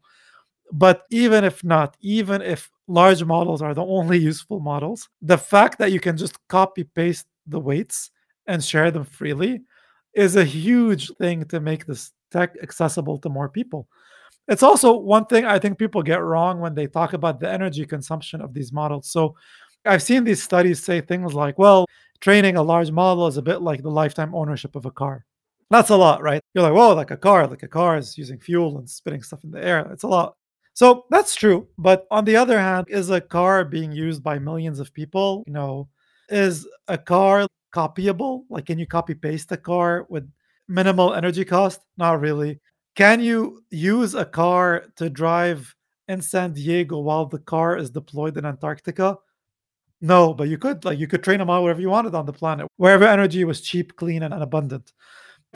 S2: But even if not, even if large models are the only (laughs) useful models, the fact that you can just copy paste the weights and share them freely is a huge thing to make this tech accessible to more people. It's also one thing I think people get wrong when they talk about the energy consumption of these models. So, I've seen these studies say things like, well, training a large model is a bit like the lifetime ownership of a car. That's a lot, right? You're like, whoa, like a car, like a car is using fuel and spitting stuff in the air. It's a lot. So that's true. But on the other hand, is a car being used by millions of people? You know, is a car copyable? Like, can you copy paste a car with minimal energy cost? Not really. Can you use a car to drive in San Diego while the car is deployed in Antarctica? No, but you could like you could train them out wherever you wanted on the planet, wherever energy was cheap, clean, and abundant.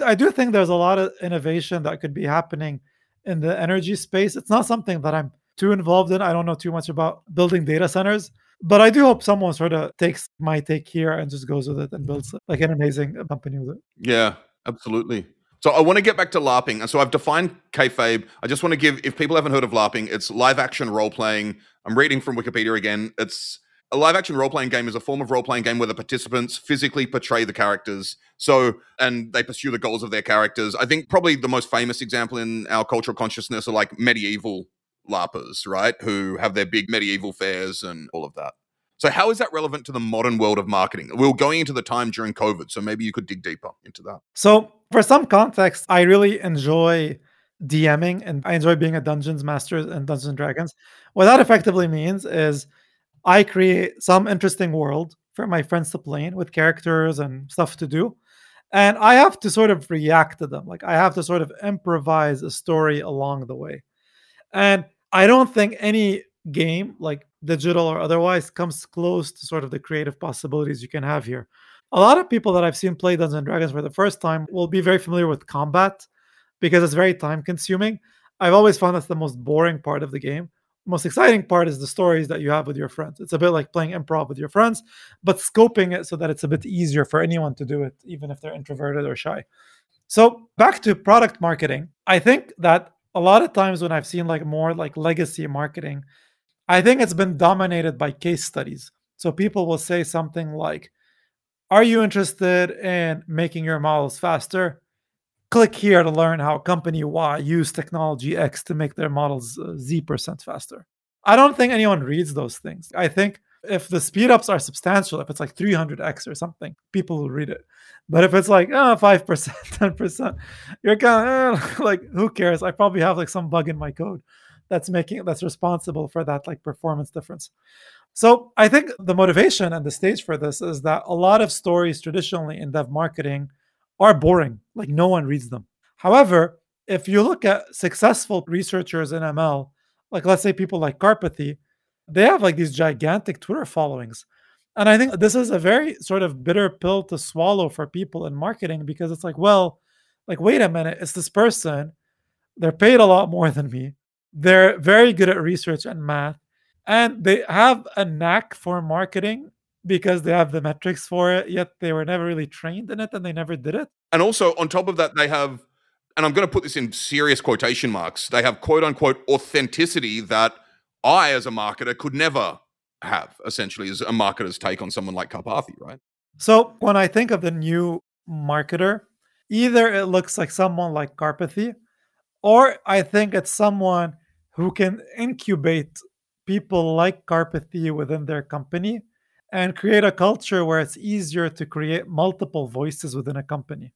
S2: I do think there's a lot of innovation that could be happening in the energy space. It's not something that I'm too involved in. I don't know too much about building data centers, but I do hope someone sort of takes my take here and just goes with it and builds like an amazing company with it.
S1: Yeah, absolutely. So I want to get back to LARPing. And so I've defined kayfabe. I just want to give, if people haven't heard of LARPing, it's live action role playing. I'm reading from Wikipedia again. It's a live action role playing game is a form of role playing game where the participants physically portray the characters. So, and they pursue the goals of their characters. I think probably the most famous example in our cultural consciousness are like medieval LARPers, right? Who have their big medieval fairs and all of that. So, how is that relevant to the modern world of marketing? We are going into the time during COVID, so maybe you could dig deeper into that.
S2: So, for some context, I really enjoy DMing and I enjoy being a dungeons master and Dungeons and Dragons. What that effectively means is I create some interesting world for my friends to play in with characters and stuff to do. And I have to sort of react to them. Like I have to sort of improvise a story along the way. And I don't think any game, like digital or otherwise, comes close to sort of the creative possibilities you can have here. A lot of people that I've seen play Dungeons and Dragons for the first time will be very familiar with combat because it's very time consuming. I've always found that's the most boring part of the game. Most exciting part is the stories that you have with your friends. It's a bit like playing improv with your friends, but scoping it so that it's a bit easier for anyone to do it, even if they're introverted or shy. So back to product marketing. I think that a lot of times when I've seen like more like legacy marketing, I think it's been dominated by case studies. So people will say something like, Are you interested in making your models faster? Click here to learn how company Y used technology X to make their models uh, Z percent faster. I don't think anyone reads those things. I think if the speedups are substantial, if it's like 300x or something, people will read it. But if it's like oh, 5%, 10%, (laughs) you're kind of eh, (laughs) like, who cares? I probably have like some bug in my code that's making that's responsible for that like performance difference. So I think the motivation and the stage for this is that a lot of stories traditionally in dev marketing are boring. Like no one reads them. However, if you look at successful researchers in ML, like let's say people like Karpathy, they have like these gigantic Twitter followings. And I think this is a very sort of bitter pill to swallow for people in marketing because it's like, well, like, wait a minute, it's this person. They're paid a lot more than me. They're very good at research and math. And they have a knack for marketing because they have the metrics for it, yet they were never really trained in it and they never did it.
S1: And also, on top of that, they have, and I'm going to put this in serious quotation marks, they have quote unquote authenticity that I, as a marketer, could never have, essentially, as a marketer's take on someone like Karpathy, right?
S2: So when I think of the new marketer, either it looks like someone like Karpathy, or I think it's someone who can incubate people like Karpathy within their company and create a culture where it's easier to create multiple voices within a company.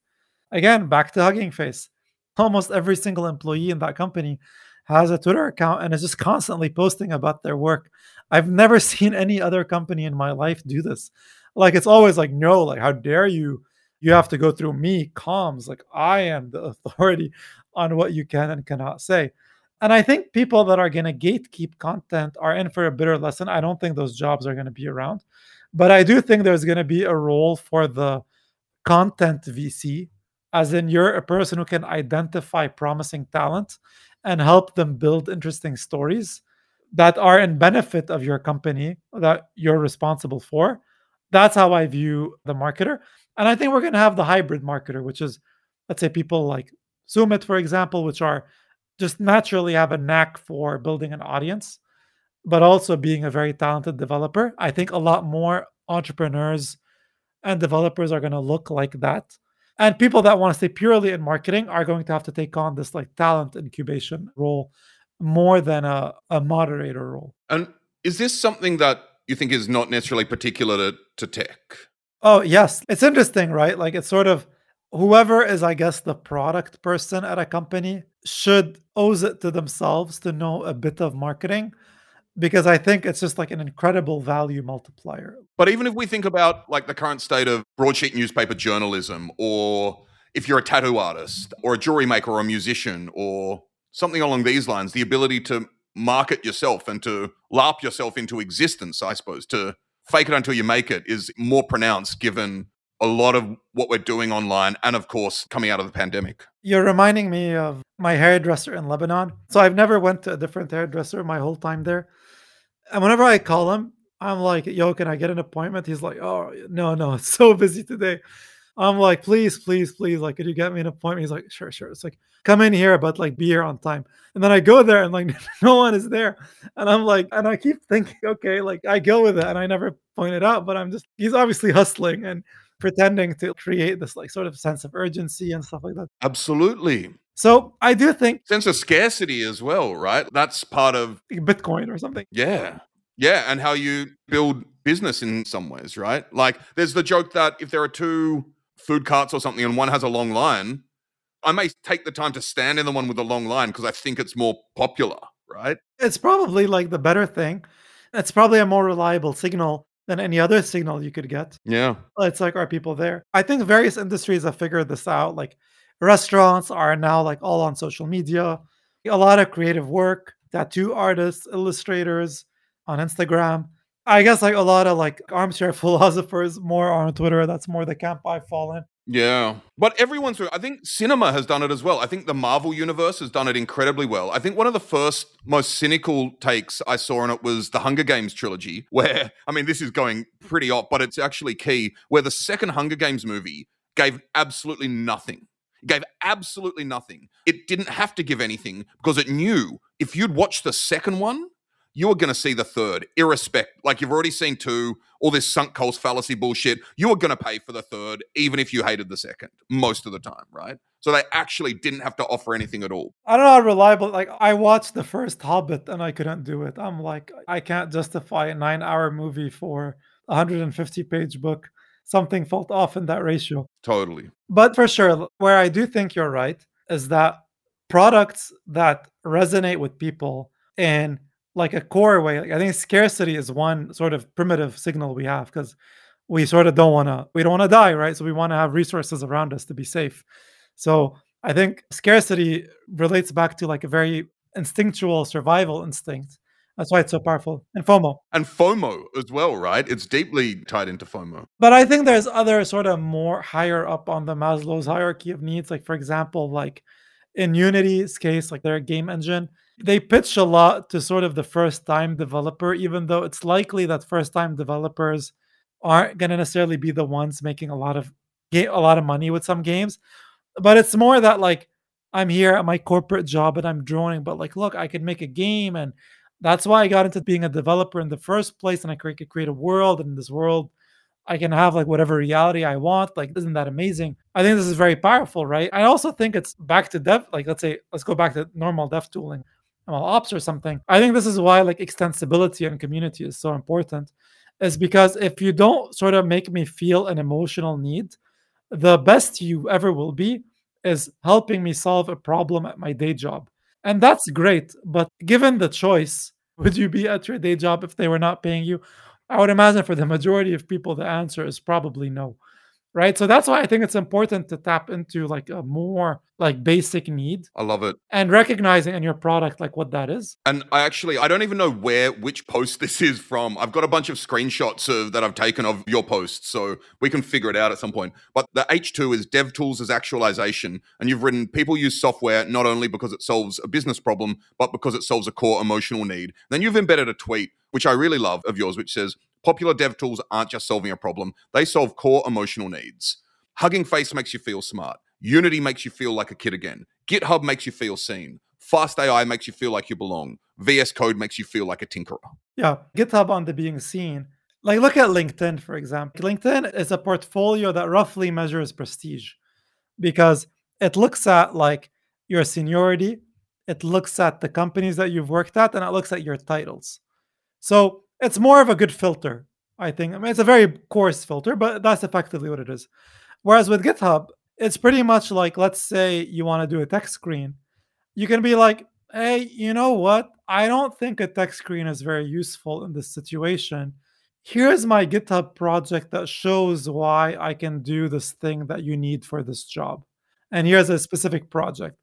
S2: Again, back to Hugging Face. Almost every single employee in that company has a Twitter account and is just constantly posting about their work. I've never (laughs) seen any other company in my life do this. Like it's always like, no, like how dare you? You have to go through me, comms. Like I am the (laughs) authority on what you can and cannot say. And I think people that are going to gatekeep content are in for a bitter lesson. I don't think those jobs are going to be around. But I do think there's going to be a role for the content VC, as in you're a person who can identify promising talent and help them build interesting stories that are in benefit of your company that you're responsible for. That's how I view the marketer. And I think we're going to have the hybrid marketer, which is, let's say, people like Soumith, for example, which are just naturally have a knack for building an audience, but also being a very talented developer. I think a lot more entrepreneurs and developers are going to look like that. And people that want to stay purely in marketing are going to have to take on this like talent incubation role more than a, a moderator role.
S1: And is this something that you think is not necessarily particular to, to tech?
S2: Oh, yes. It's interesting, right? Like it's sort of whoever is, I guess, the product person at a company should owes it to themselves to know a bit of marketing because I think it's just like an incredible value multiplier.
S1: But even if we think about like the current state of broadsheet newspaper journalism, or if you're a tattoo artist, or a jewelry maker, or a musician, or something along these lines, the ability to market yourself and to LARP yourself into existence, I suppose, to fake it until you make it is more pronounced given a lot of what we're doing online and of course coming out of the pandemic.
S2: You're reminding me of my hairdresser in Lebanon. So I've never went to a different hairdresser my whole time there. And whenever I call him, I'm like, yo, can I get an appointment? He's like, oh, no, no, (laughs) it's so busy today. I'm like, please, please, please, like, could you get me an appointment? He's like, sure, sure. It's like, come in here, but like, be here on time. And then I go there and like, (laughs) no one is there. And I'm like, and I keep thinking, okay, like, I go with it. And I never point it out, but I'm just, he's obviously hustling and pretending to create this like sort of sense of urgency and stuff like that.
S1: Absolutely.
S2: So I do think
S1: sense of scarcity as well, right? That's part of
S2: Bitcoin or something.
S1: Yeah. Yeah, and how you build business in some ways, right? Like there's the joke that if there are two food carts or something and one has a long line, I may take the time to stand in the one with a long line because I think it's more popular, right?
S2: It's probably like the better thing. It's probably a more reliable signal than any other signal you could get.
S1: Yeah.
S2: It's like, are people there? I think various industries have figured this out. Like restaurants are now like all on social media, a lot of creative work, tattoo artists, illustrators on Instagram. I guess like a lot of like armchair (laughs) philosophers more on Twitter. That's more the camp I fall in.
S1: Yeah. But everyone's I think cinema has done it as well. I think the Marvel universe has done it incredibly well. I think one of the first most cynical takes I saw on it was the Hunger Games trilogy, (laughs) where I mean this is going pretty off, but it's actually key, where the second Hunger Games movie gave absolutely nothing. It gave absolutely nothing. It didn't have to give anything because it knew if you'd watched the second one, you are going to see the third, irrespective. Like you've already seen two, all this sunk cost fallacy bullshit. You are going to pay for the third, even if you hated the second, most of the time, right? So they actually didn't have to offer anything at all.
S2: I don't know how reliable. Like I watched the first Hobbit and I couldn't do it. I'm like, I can't justify a nine-hour movie for a 150 page book. Something felt off in that ratio.
S1: Totally.
S2: But for sure, where I do think you're right is that products that resonate with people and like a core way. Like I think scarcity is one sort of primitive signal we have because we sort of don't want to we don't want to die, right? So we want to have resources around us to be safe. So I think scarcity relates back to like a very instinctual survival instinct. That's why it's so powerful. And FOMO.
S1: And FOMO as well, right? It's deeply tied into FOMO.
S2: But I think there's other sort of more higher up on the Maslow's hierarchy of needs. Like, for example, like in Unity's case, like their game engine, they pitch a lot to sort of the first time developer, even though it's likely that first time developers aren't going to necessarily be the ones making a lot of a lot of money with some games. But it's more that like I'm here at my corporate job and I'm drawing, but like, look, I could make a game, and that's why I got into being a developer in the first place, and I could create a world, and in this world, I can have like whatever reality I want. Like, isn't that amazing? I think this is very powerful, right? I also think it's back to dev. Like, let's say, let's go back to normal dev tooling. ML ops or something. I think this is why like extensibility and community is so important, is because if you don't sort of make me feel an emotional need, the best you ever will be is helping me solve a problem at my day job. And that's great. But given the choice, (laughs) would you be at your day job if they were not paying you? I would imagine for the majority of people, the answer is probably no right? So that's why i think it's important to tap into like a more like basic need
S1: i love it.
S2: and recognizing in your product like what that is.
S1: And i actually i don't even know where which post (laughs) this is from. I've got a bunch of screenshots of that i've taken of your posts so we can figure it out at some point. But the h2 is dev tools as actualization and you've written people use software not only because it solves a business problem but because it solves a core emotional need. Then you've embedded a tweet which i really love of yours which says Popular dev tools aren't just solving a problem, they solve core emotional needs. Hugging Face makes you feel smart. Unity makes you feel like a kid again. GitHub makes you feel seen. Fast AI makes you feel like you belong. VS Code makes you feel like a tinkerer.
S2: Yeah, GitHub on the being seen. Like, look at LinkedIn, for example. LinkedIn is a portfolio that roughly measures prestige because it looks at like your seniority, it looks at the companies that you've worked at, and it looks at your titles. So it's more of a good filter, I think. I mean, it's a very coarse filter, but that's effectively what it is. Whereas with GitHub, it's pretty much like, let's say you want to do a text screen. You can be like, hey, you know what? I don't think a text screen is very useful in this situation. Here's my GitHub project that shows why I can do this thing that you need for this job. And here's a specific project.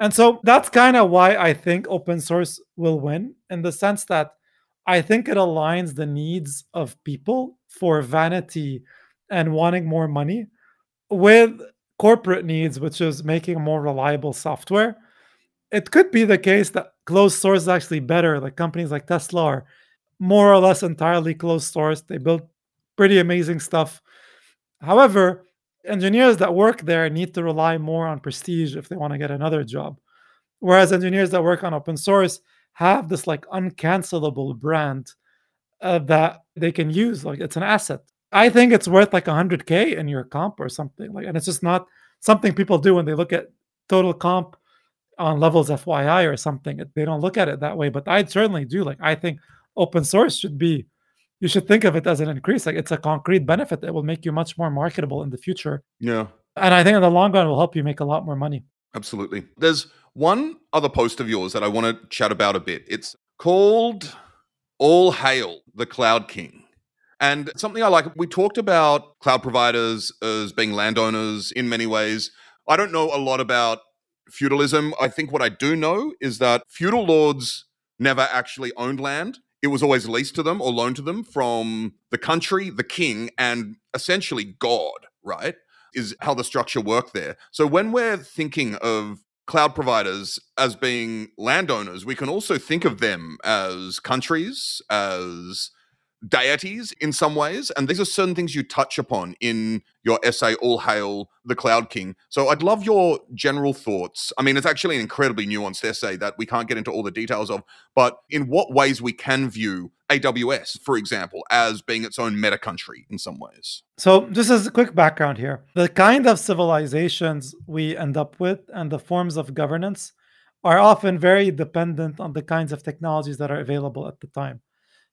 S2: And so that's kind of why I think open source will win in the sense that I think it aligns the needs of people for vanity and wanting more money with corporate needs, which is making more reliable software. It could be the case that closed source is actually better. Like companies like Tesla are more or less entirely closed source. They build pretty amazing stuff. However, engineers that work there need to rely more on prestige if they want to get another job. Whereas engineers that work on open source have this like uncancelable brand uh, that they can use. Like it's an asset. I think it's worth like 100k in your comp or something. Like, and it's just not something people do when they look at total comp on levels FYI or something. They don't look at it that way, but I certainly do. Like, I think open source should be. You should think of it as an increase. Like it's a concrete benefit that will make you much more marketable in the future.
S1: Yeah.
S2: And I think in the long run will help you make a lot more money.
S1: Absolutely. There's one other post of yours that I want to chat about a bit. It's called All Hail the Cloud King. And something I like, we talked about cloud providers as being landowners in many ways. I don't know a lot about feudalism. I think what I do know is that feudal lords never actually owned land. it was always leased to them or loaned to them from the country, the king, and essentially God, right? Is how the structure worked there. So when we're thinking of cloud providers as being landowners, we can also think of them as countries, as deities in some ways. And these are certain things you touch upon in your essay, All Hail the Cloud King. So I'd love your general thoughts. I mean, it's actually an incredibly nuanced essay that we can't get into all the details of, but in what ways we can view AWS, for example, as being its own meta country in some ways.
S2: So, just as a quick background here, the kind of civilizations we end up with and the forms of governance are often very dependent on the kinds of technologies that are available at the time.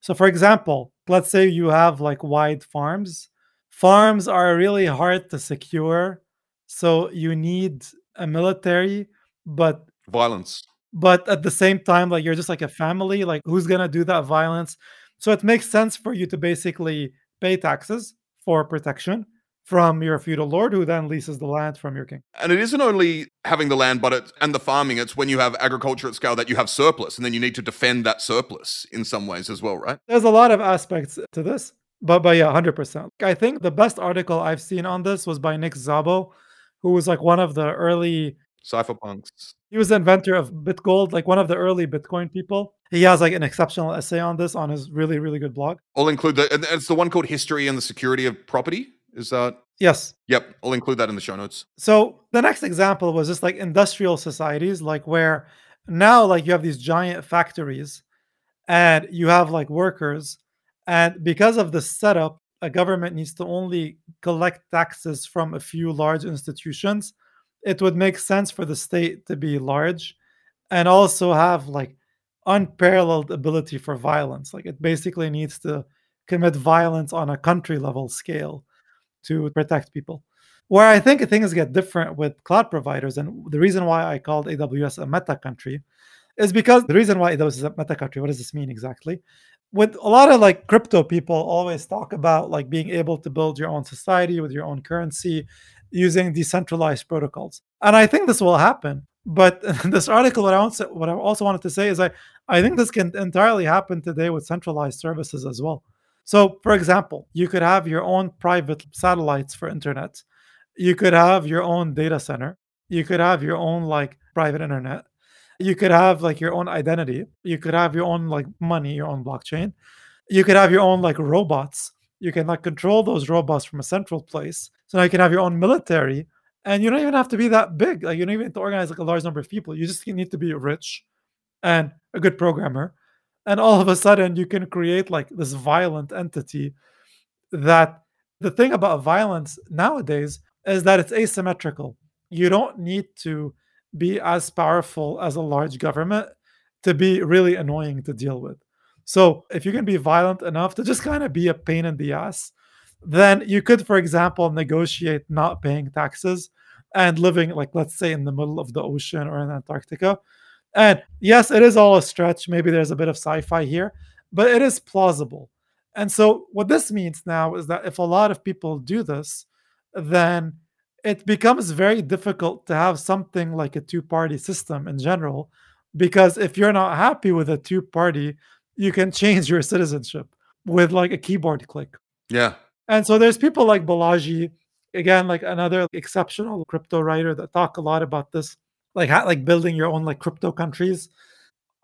S2: So, for example, let's say you have like wide farms. Farms are really hard to secure. So, you need a military, but
S1: violence.
S2: But at the same time, like you're just like a family, like who's going to do that violence? So, it makes sense for you to basically pay taxes for protection from your feudal lord who then leases the land from your king.
S1: And it isn't only having the land but it and the farming it's when you have agriculture at scale that you have surplus and then you need to defend that surplus in some ways as well, right?
S2: There's a lot of aspects to this. But but yeah, 100%. I think the best article I've seen on this was by Nick Szabo, who was like one of the early
S1: cypherpunks.
S2: He was the inventor of BitGold, like one of the early Bitcoin people. He has like an exceptional essay on this on his really, really good blog.
S1: I'll include the, it's the one called History and the Security of Property. Is that?
S2: Yes.
S1: Yep. I'll include that in the show notes.
S2: So the next example was just like industrial societies, like where now like you have these giant factories and you have like workers. And because of the setup, a government needs to only collect taxes from a few large institutions. It would make sense for the state to be large and also have like unparalleled ability for violence. Like it basically needs to commit violence on a country level scale to protect people. Where I think things get different with cloud providers, and the reason why I called AWS a meta country is because the reason why AWS is a meta country, what does this mean exactly? With a lot of like crypto people always talk about like being able to build your own society with your own currency using decentralized protocols. And I think this will happen. But (laughs) this article, what I, also, what I also wanted to say is I, I think this can entirely happen today with centralized services as well. So, for example, you could have your own private satellites for internet. You could have your own data center. You could have your own like private internet. You could have like your own identity. You could have your own like money, your own blockchain. You could have your own like robots. You can like control those robots from a central place. So now you can have your own military and you don't even have to be that big. Like you don't even have to organize like a large number of people. You just need to be rich and a good programmer and all of a sudden you can create like this violent entity that the thing about violence nowadays is that it's asymmetrical. You don't need to be as powerful as a large government to be really annoying to deal with. So if you can be violent enough to just kind of be a pain in the ass then you could for example negotiate not paying taxes and living like let's say in the middle of the ocean or in antarctica and yes, it is all a stretch. Maybe there's a bit of sci fi here, but it is plausible. And so, what this means now is that if a lot of people do this, then it becomes very difficult to have something like a two party system in general. Because if you're not happy with a two party, you can change your citizenship with like a keyboard click.
S1: Yeah.
S2: And so, there's people like Balaji, again, like another exceptional crypto writer that talk a lot about this like like building your own like crypto countries.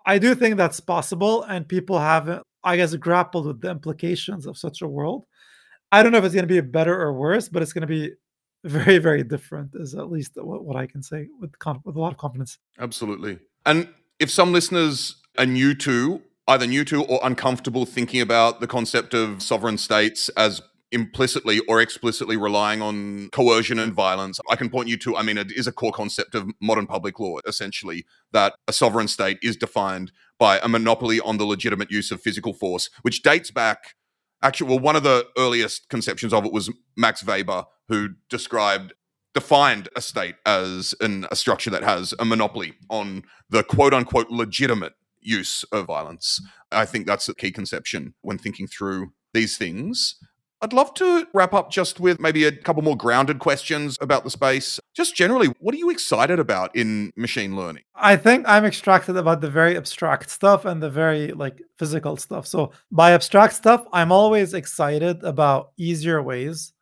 S2: I do think that's possible, and people haven't, I guess, grappled with the implications of such a world. I don't know if it's going to be better or worse, but it's going to be very, very different. Is at least what, what I can say with with a lot of confidence.
S1: Absolutely. And if some listeners are new to either new to or uncomfortable thinking about the concept of sovereign states as implicitly or explicitly relying on coercion and violence. I can point you to, I mean, it is a core concept of modern public law, essentially, that a sovereign state is defined by a monopoly on the legitimate use of physical force, which dates back. Actually, well, one of the earliest conceptions of it was Max Weber, who described defined a state as an, a structure that has a monopoly on the quote unquote legitimate use of violence. I think that's a key conception when thinking through these things. I'd love to wrap up just with maybe a couple more grounded questions about the space. Just generally, what are you excited about in machine learning?
S2: I think I'm extracted about the very abstract stuff and the very like physical stuff. So by abstract stuff, I'm always excited about easier ways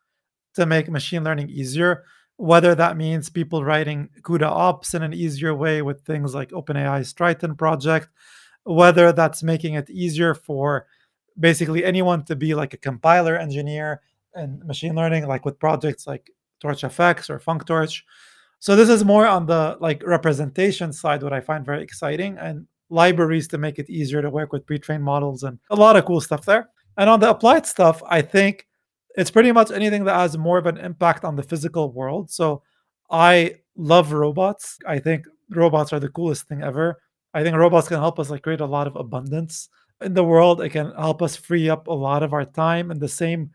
S2: to make machine learning easier, whether that means people writing CUDA ops in an easier way with things like OpenAI's Triton project, whether that's making it easier for basically anyone to be like a compiler engineer and machine learning, like with projects like TorchFX or functorch. So this is more on the like representation side, what I find very exciting, and libraries to make it easier to work with pre-trained models and a lot of cool stuff there. And on the applied stuff, I think it's pretty much anything that has more of an impact on the physical world. So I love robots. I think robots are the coolest thing ever. I think robots can help us like create a lot of abundance in the world. It can help us free up a lot of our time in the same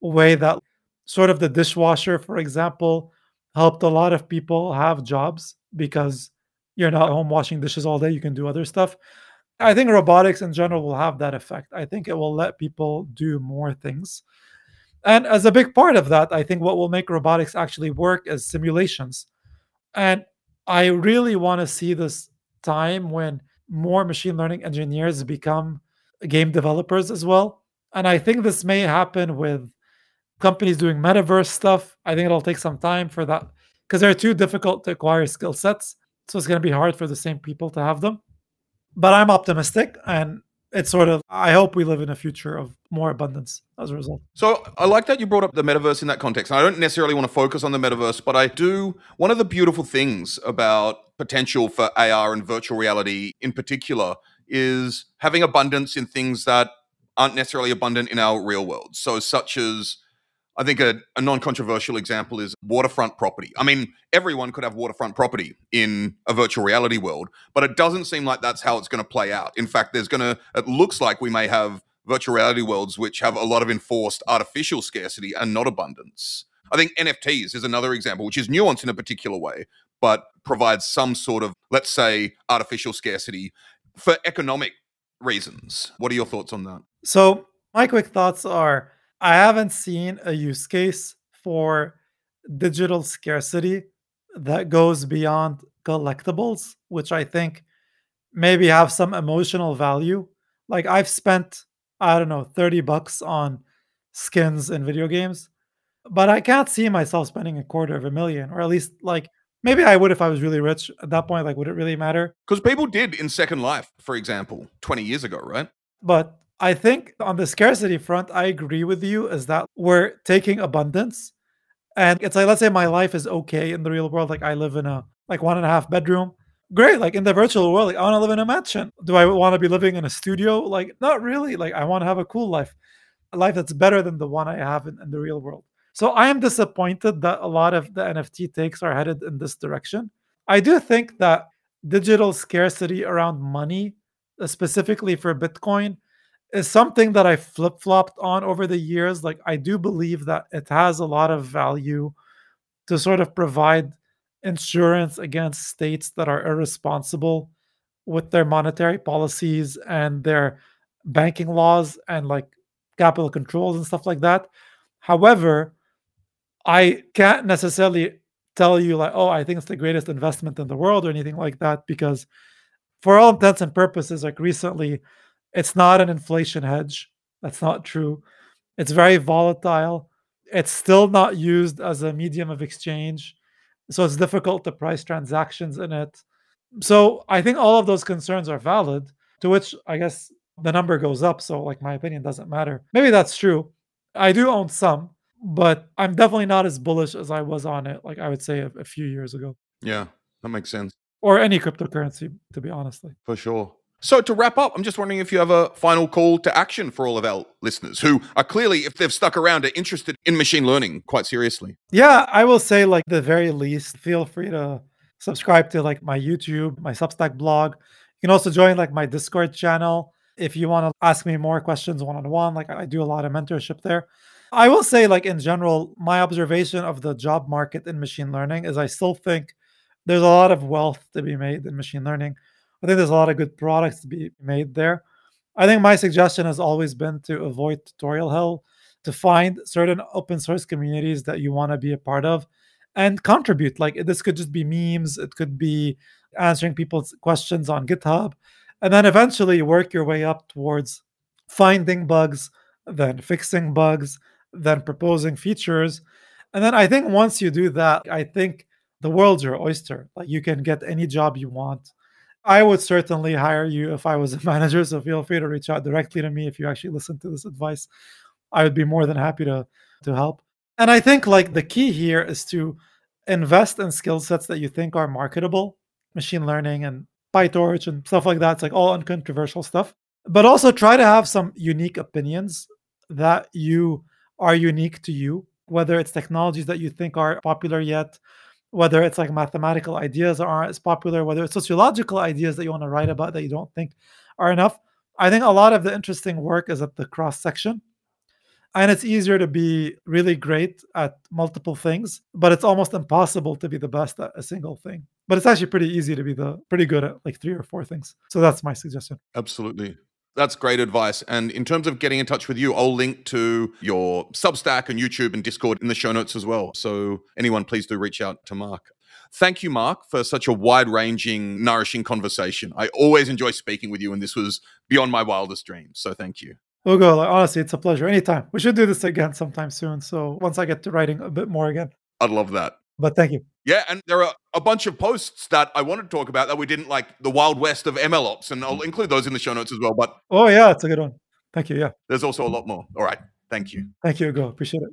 S2: way that sort of the dishwasher, for example, helped a lot of people have jobs because you're not home washing dishes all day. You can do other stuff. I think robotics in general will have that effect. I think it will let people do more things. And as a big part of that, I think what will make robotics actually work is simulations. And I really want to see this time when more machine learning engineers become game developers as well. And I think this may happen with companies doing metaverse stuff. I think it'll take some time for that because they're too difficult to acquire skill sets. So it's going to be hard for the same people to have them. But I'm optimistic and it's sort of i hope we live in a future of more abundance as a result.
S1: So i like that you brought up the metaverse in that context i don't necessarily want to focus on the metaverse but i do one of the beautiful things about potential for ar and virtual reality in particular is having abundance in things that aren't necessarily abundant in our real world so such as I think a, a non controversial example is waterfront property. I mean, everyone could have waterfront property in a virtual reality world, but it doesn't seem like that's how it's going to play out. In fact, there's going to, it looks like we may have virtual reality worlds which have a lot of enforced artificial scarcity and not abundance. I think NFTs is another example, which is nuanced in a particular way, but provides some sort of, let's say, artificial scarcity for economic reasons. What are your thoughts on that?
S2: So, my quick thoughts are I haven't seen a use case for digital scarcity that goes beyond collectibles, which I think maybe have some emotional value. Like I've spent, I don't know, 30 bucks on skins in video games, but I can't see myself spending a quarter of a million, or at least like maybe I would if I was really rich at that point. Like, would it really matter?
S1: Because people did in Second Life, for example, 20 years ago, right?
S2: But I think on the scarcity front, I agree with you, is that we're taking abundance. And it's like, let's say my life is okay in the real world. Like I live in a like one and a half bedroom. Great. Like in the virtual world, like I want to live in a mansion. Do I want to be living in a studio? Like, not really. Like I want to have a cool life, a life that's better than the one I have in, in the real world. So I am disappointed that a lot of the NFT takes are headed in this direction. I do think that digital scarcity around money, uh, specifically for Bitcoin, is something that I flip flopped on over the years. Like, I do believe that it has a lot of value to sort of provide insurance against states that are irresponsible with their monetary policies and their banking laws and like capital controls and stuff like that. However, I can't necessarily tell you, like, oh, I think it's the greatest investment in the world or anything like that, because for all intents and purposes, like recently, it's not an inflation hedge. That's not true. It's very volatile. It's still not used as a medium of exchange. So it's difficult to price transactions in it. So I think all of those concerns are valid, to which I guess the number goes up. So, like, my opinion doesn't matter. Maybe that's true. I do own some, but I'm definitely not as bullish as I was on it, like I would say a, a few years ago.
S1: Yeah, that makes sense.
S2: Or any cryptocurrency, to be honestly.
S1: For sure. So, to wrap up, I'm just wondering if you have a final call to action for all of our listeners who are clearly, if they've stuck around, are interested in machine learning quite seriously.
S2: Yeah, I will say, like, the very least, feel free to subscribe to like my YouTube, my Substack blog. You can also join like my Discord channel if you want to ask me more questions one on one. Like, I do a lot of mentorship there. I will say, like, in general, my observation of the job market in machine learning is I still think there's a lot of wealth to be made in machine learning I think there's a lot of good products to be made there. I think my suggestion has always been to avoid tutorial hell, to find certain open source communities that you want to be a part of and contribute. Like this could just be memes, it could be answering people's questions on GitHub, and then eventually work your way up towards finding bugs, then fixing bugs, then proposing features. And then I think once you do that, I think the world's your oyster. Like you can get any job you want. I would certainly hire you if I was a (laughs) manager. So feel free to reach out directly to me if you actually listen to this advice. I would be more than happy to to help. And I think like the key here is to invest in skill sets that you think are marketable, machine learning and PyTorch and stuff like that. It's like all uncontroversial stuff. But also try to have some unique opinions that you are unique to you, whether it's technologies that you think are popular yet, whether it's like mathematical ideas that aren't as popular, whether it's sociological ideas that you want to write about that you don't think are enough. I think a lot of the interesting work is at the cross section. And it's easier to be really great at multiple things, but it's almost impossible to be the best at a single thing. But it's actually pretty easy to be the pretty good at like three or four things. So that's my suggestion.
S1: Absolutely. That's great advice. And in terms of getting in touch with you, I'll link to your Substack and YouTube and Discord in the show notes as well. So anyone, please do reach out to Mark. Thank you, Mark, for such a wide ranging, nourishing conversation. I always enjoy speaking with you, and this was beyond my wildest dreams. So thank you.
S2: Hugo, like, honestly, it's a pleasure. Anytime. We should do this again sometime soon. So once I get to writing a bit more again.
S1: I'd love that.
S2: But thank you.
S1: Yeah, and there are a bunch of posts that I wanted to talk about that we didn't like the wild west of MLOps, and I'll mm. include those in the show notes as well. But
S2: oh yeah, it's a good one. Thank you. Yeah.
S1: There's also a lot more. All right. Thank you.
S2: Thank you, Go. Appreciate it.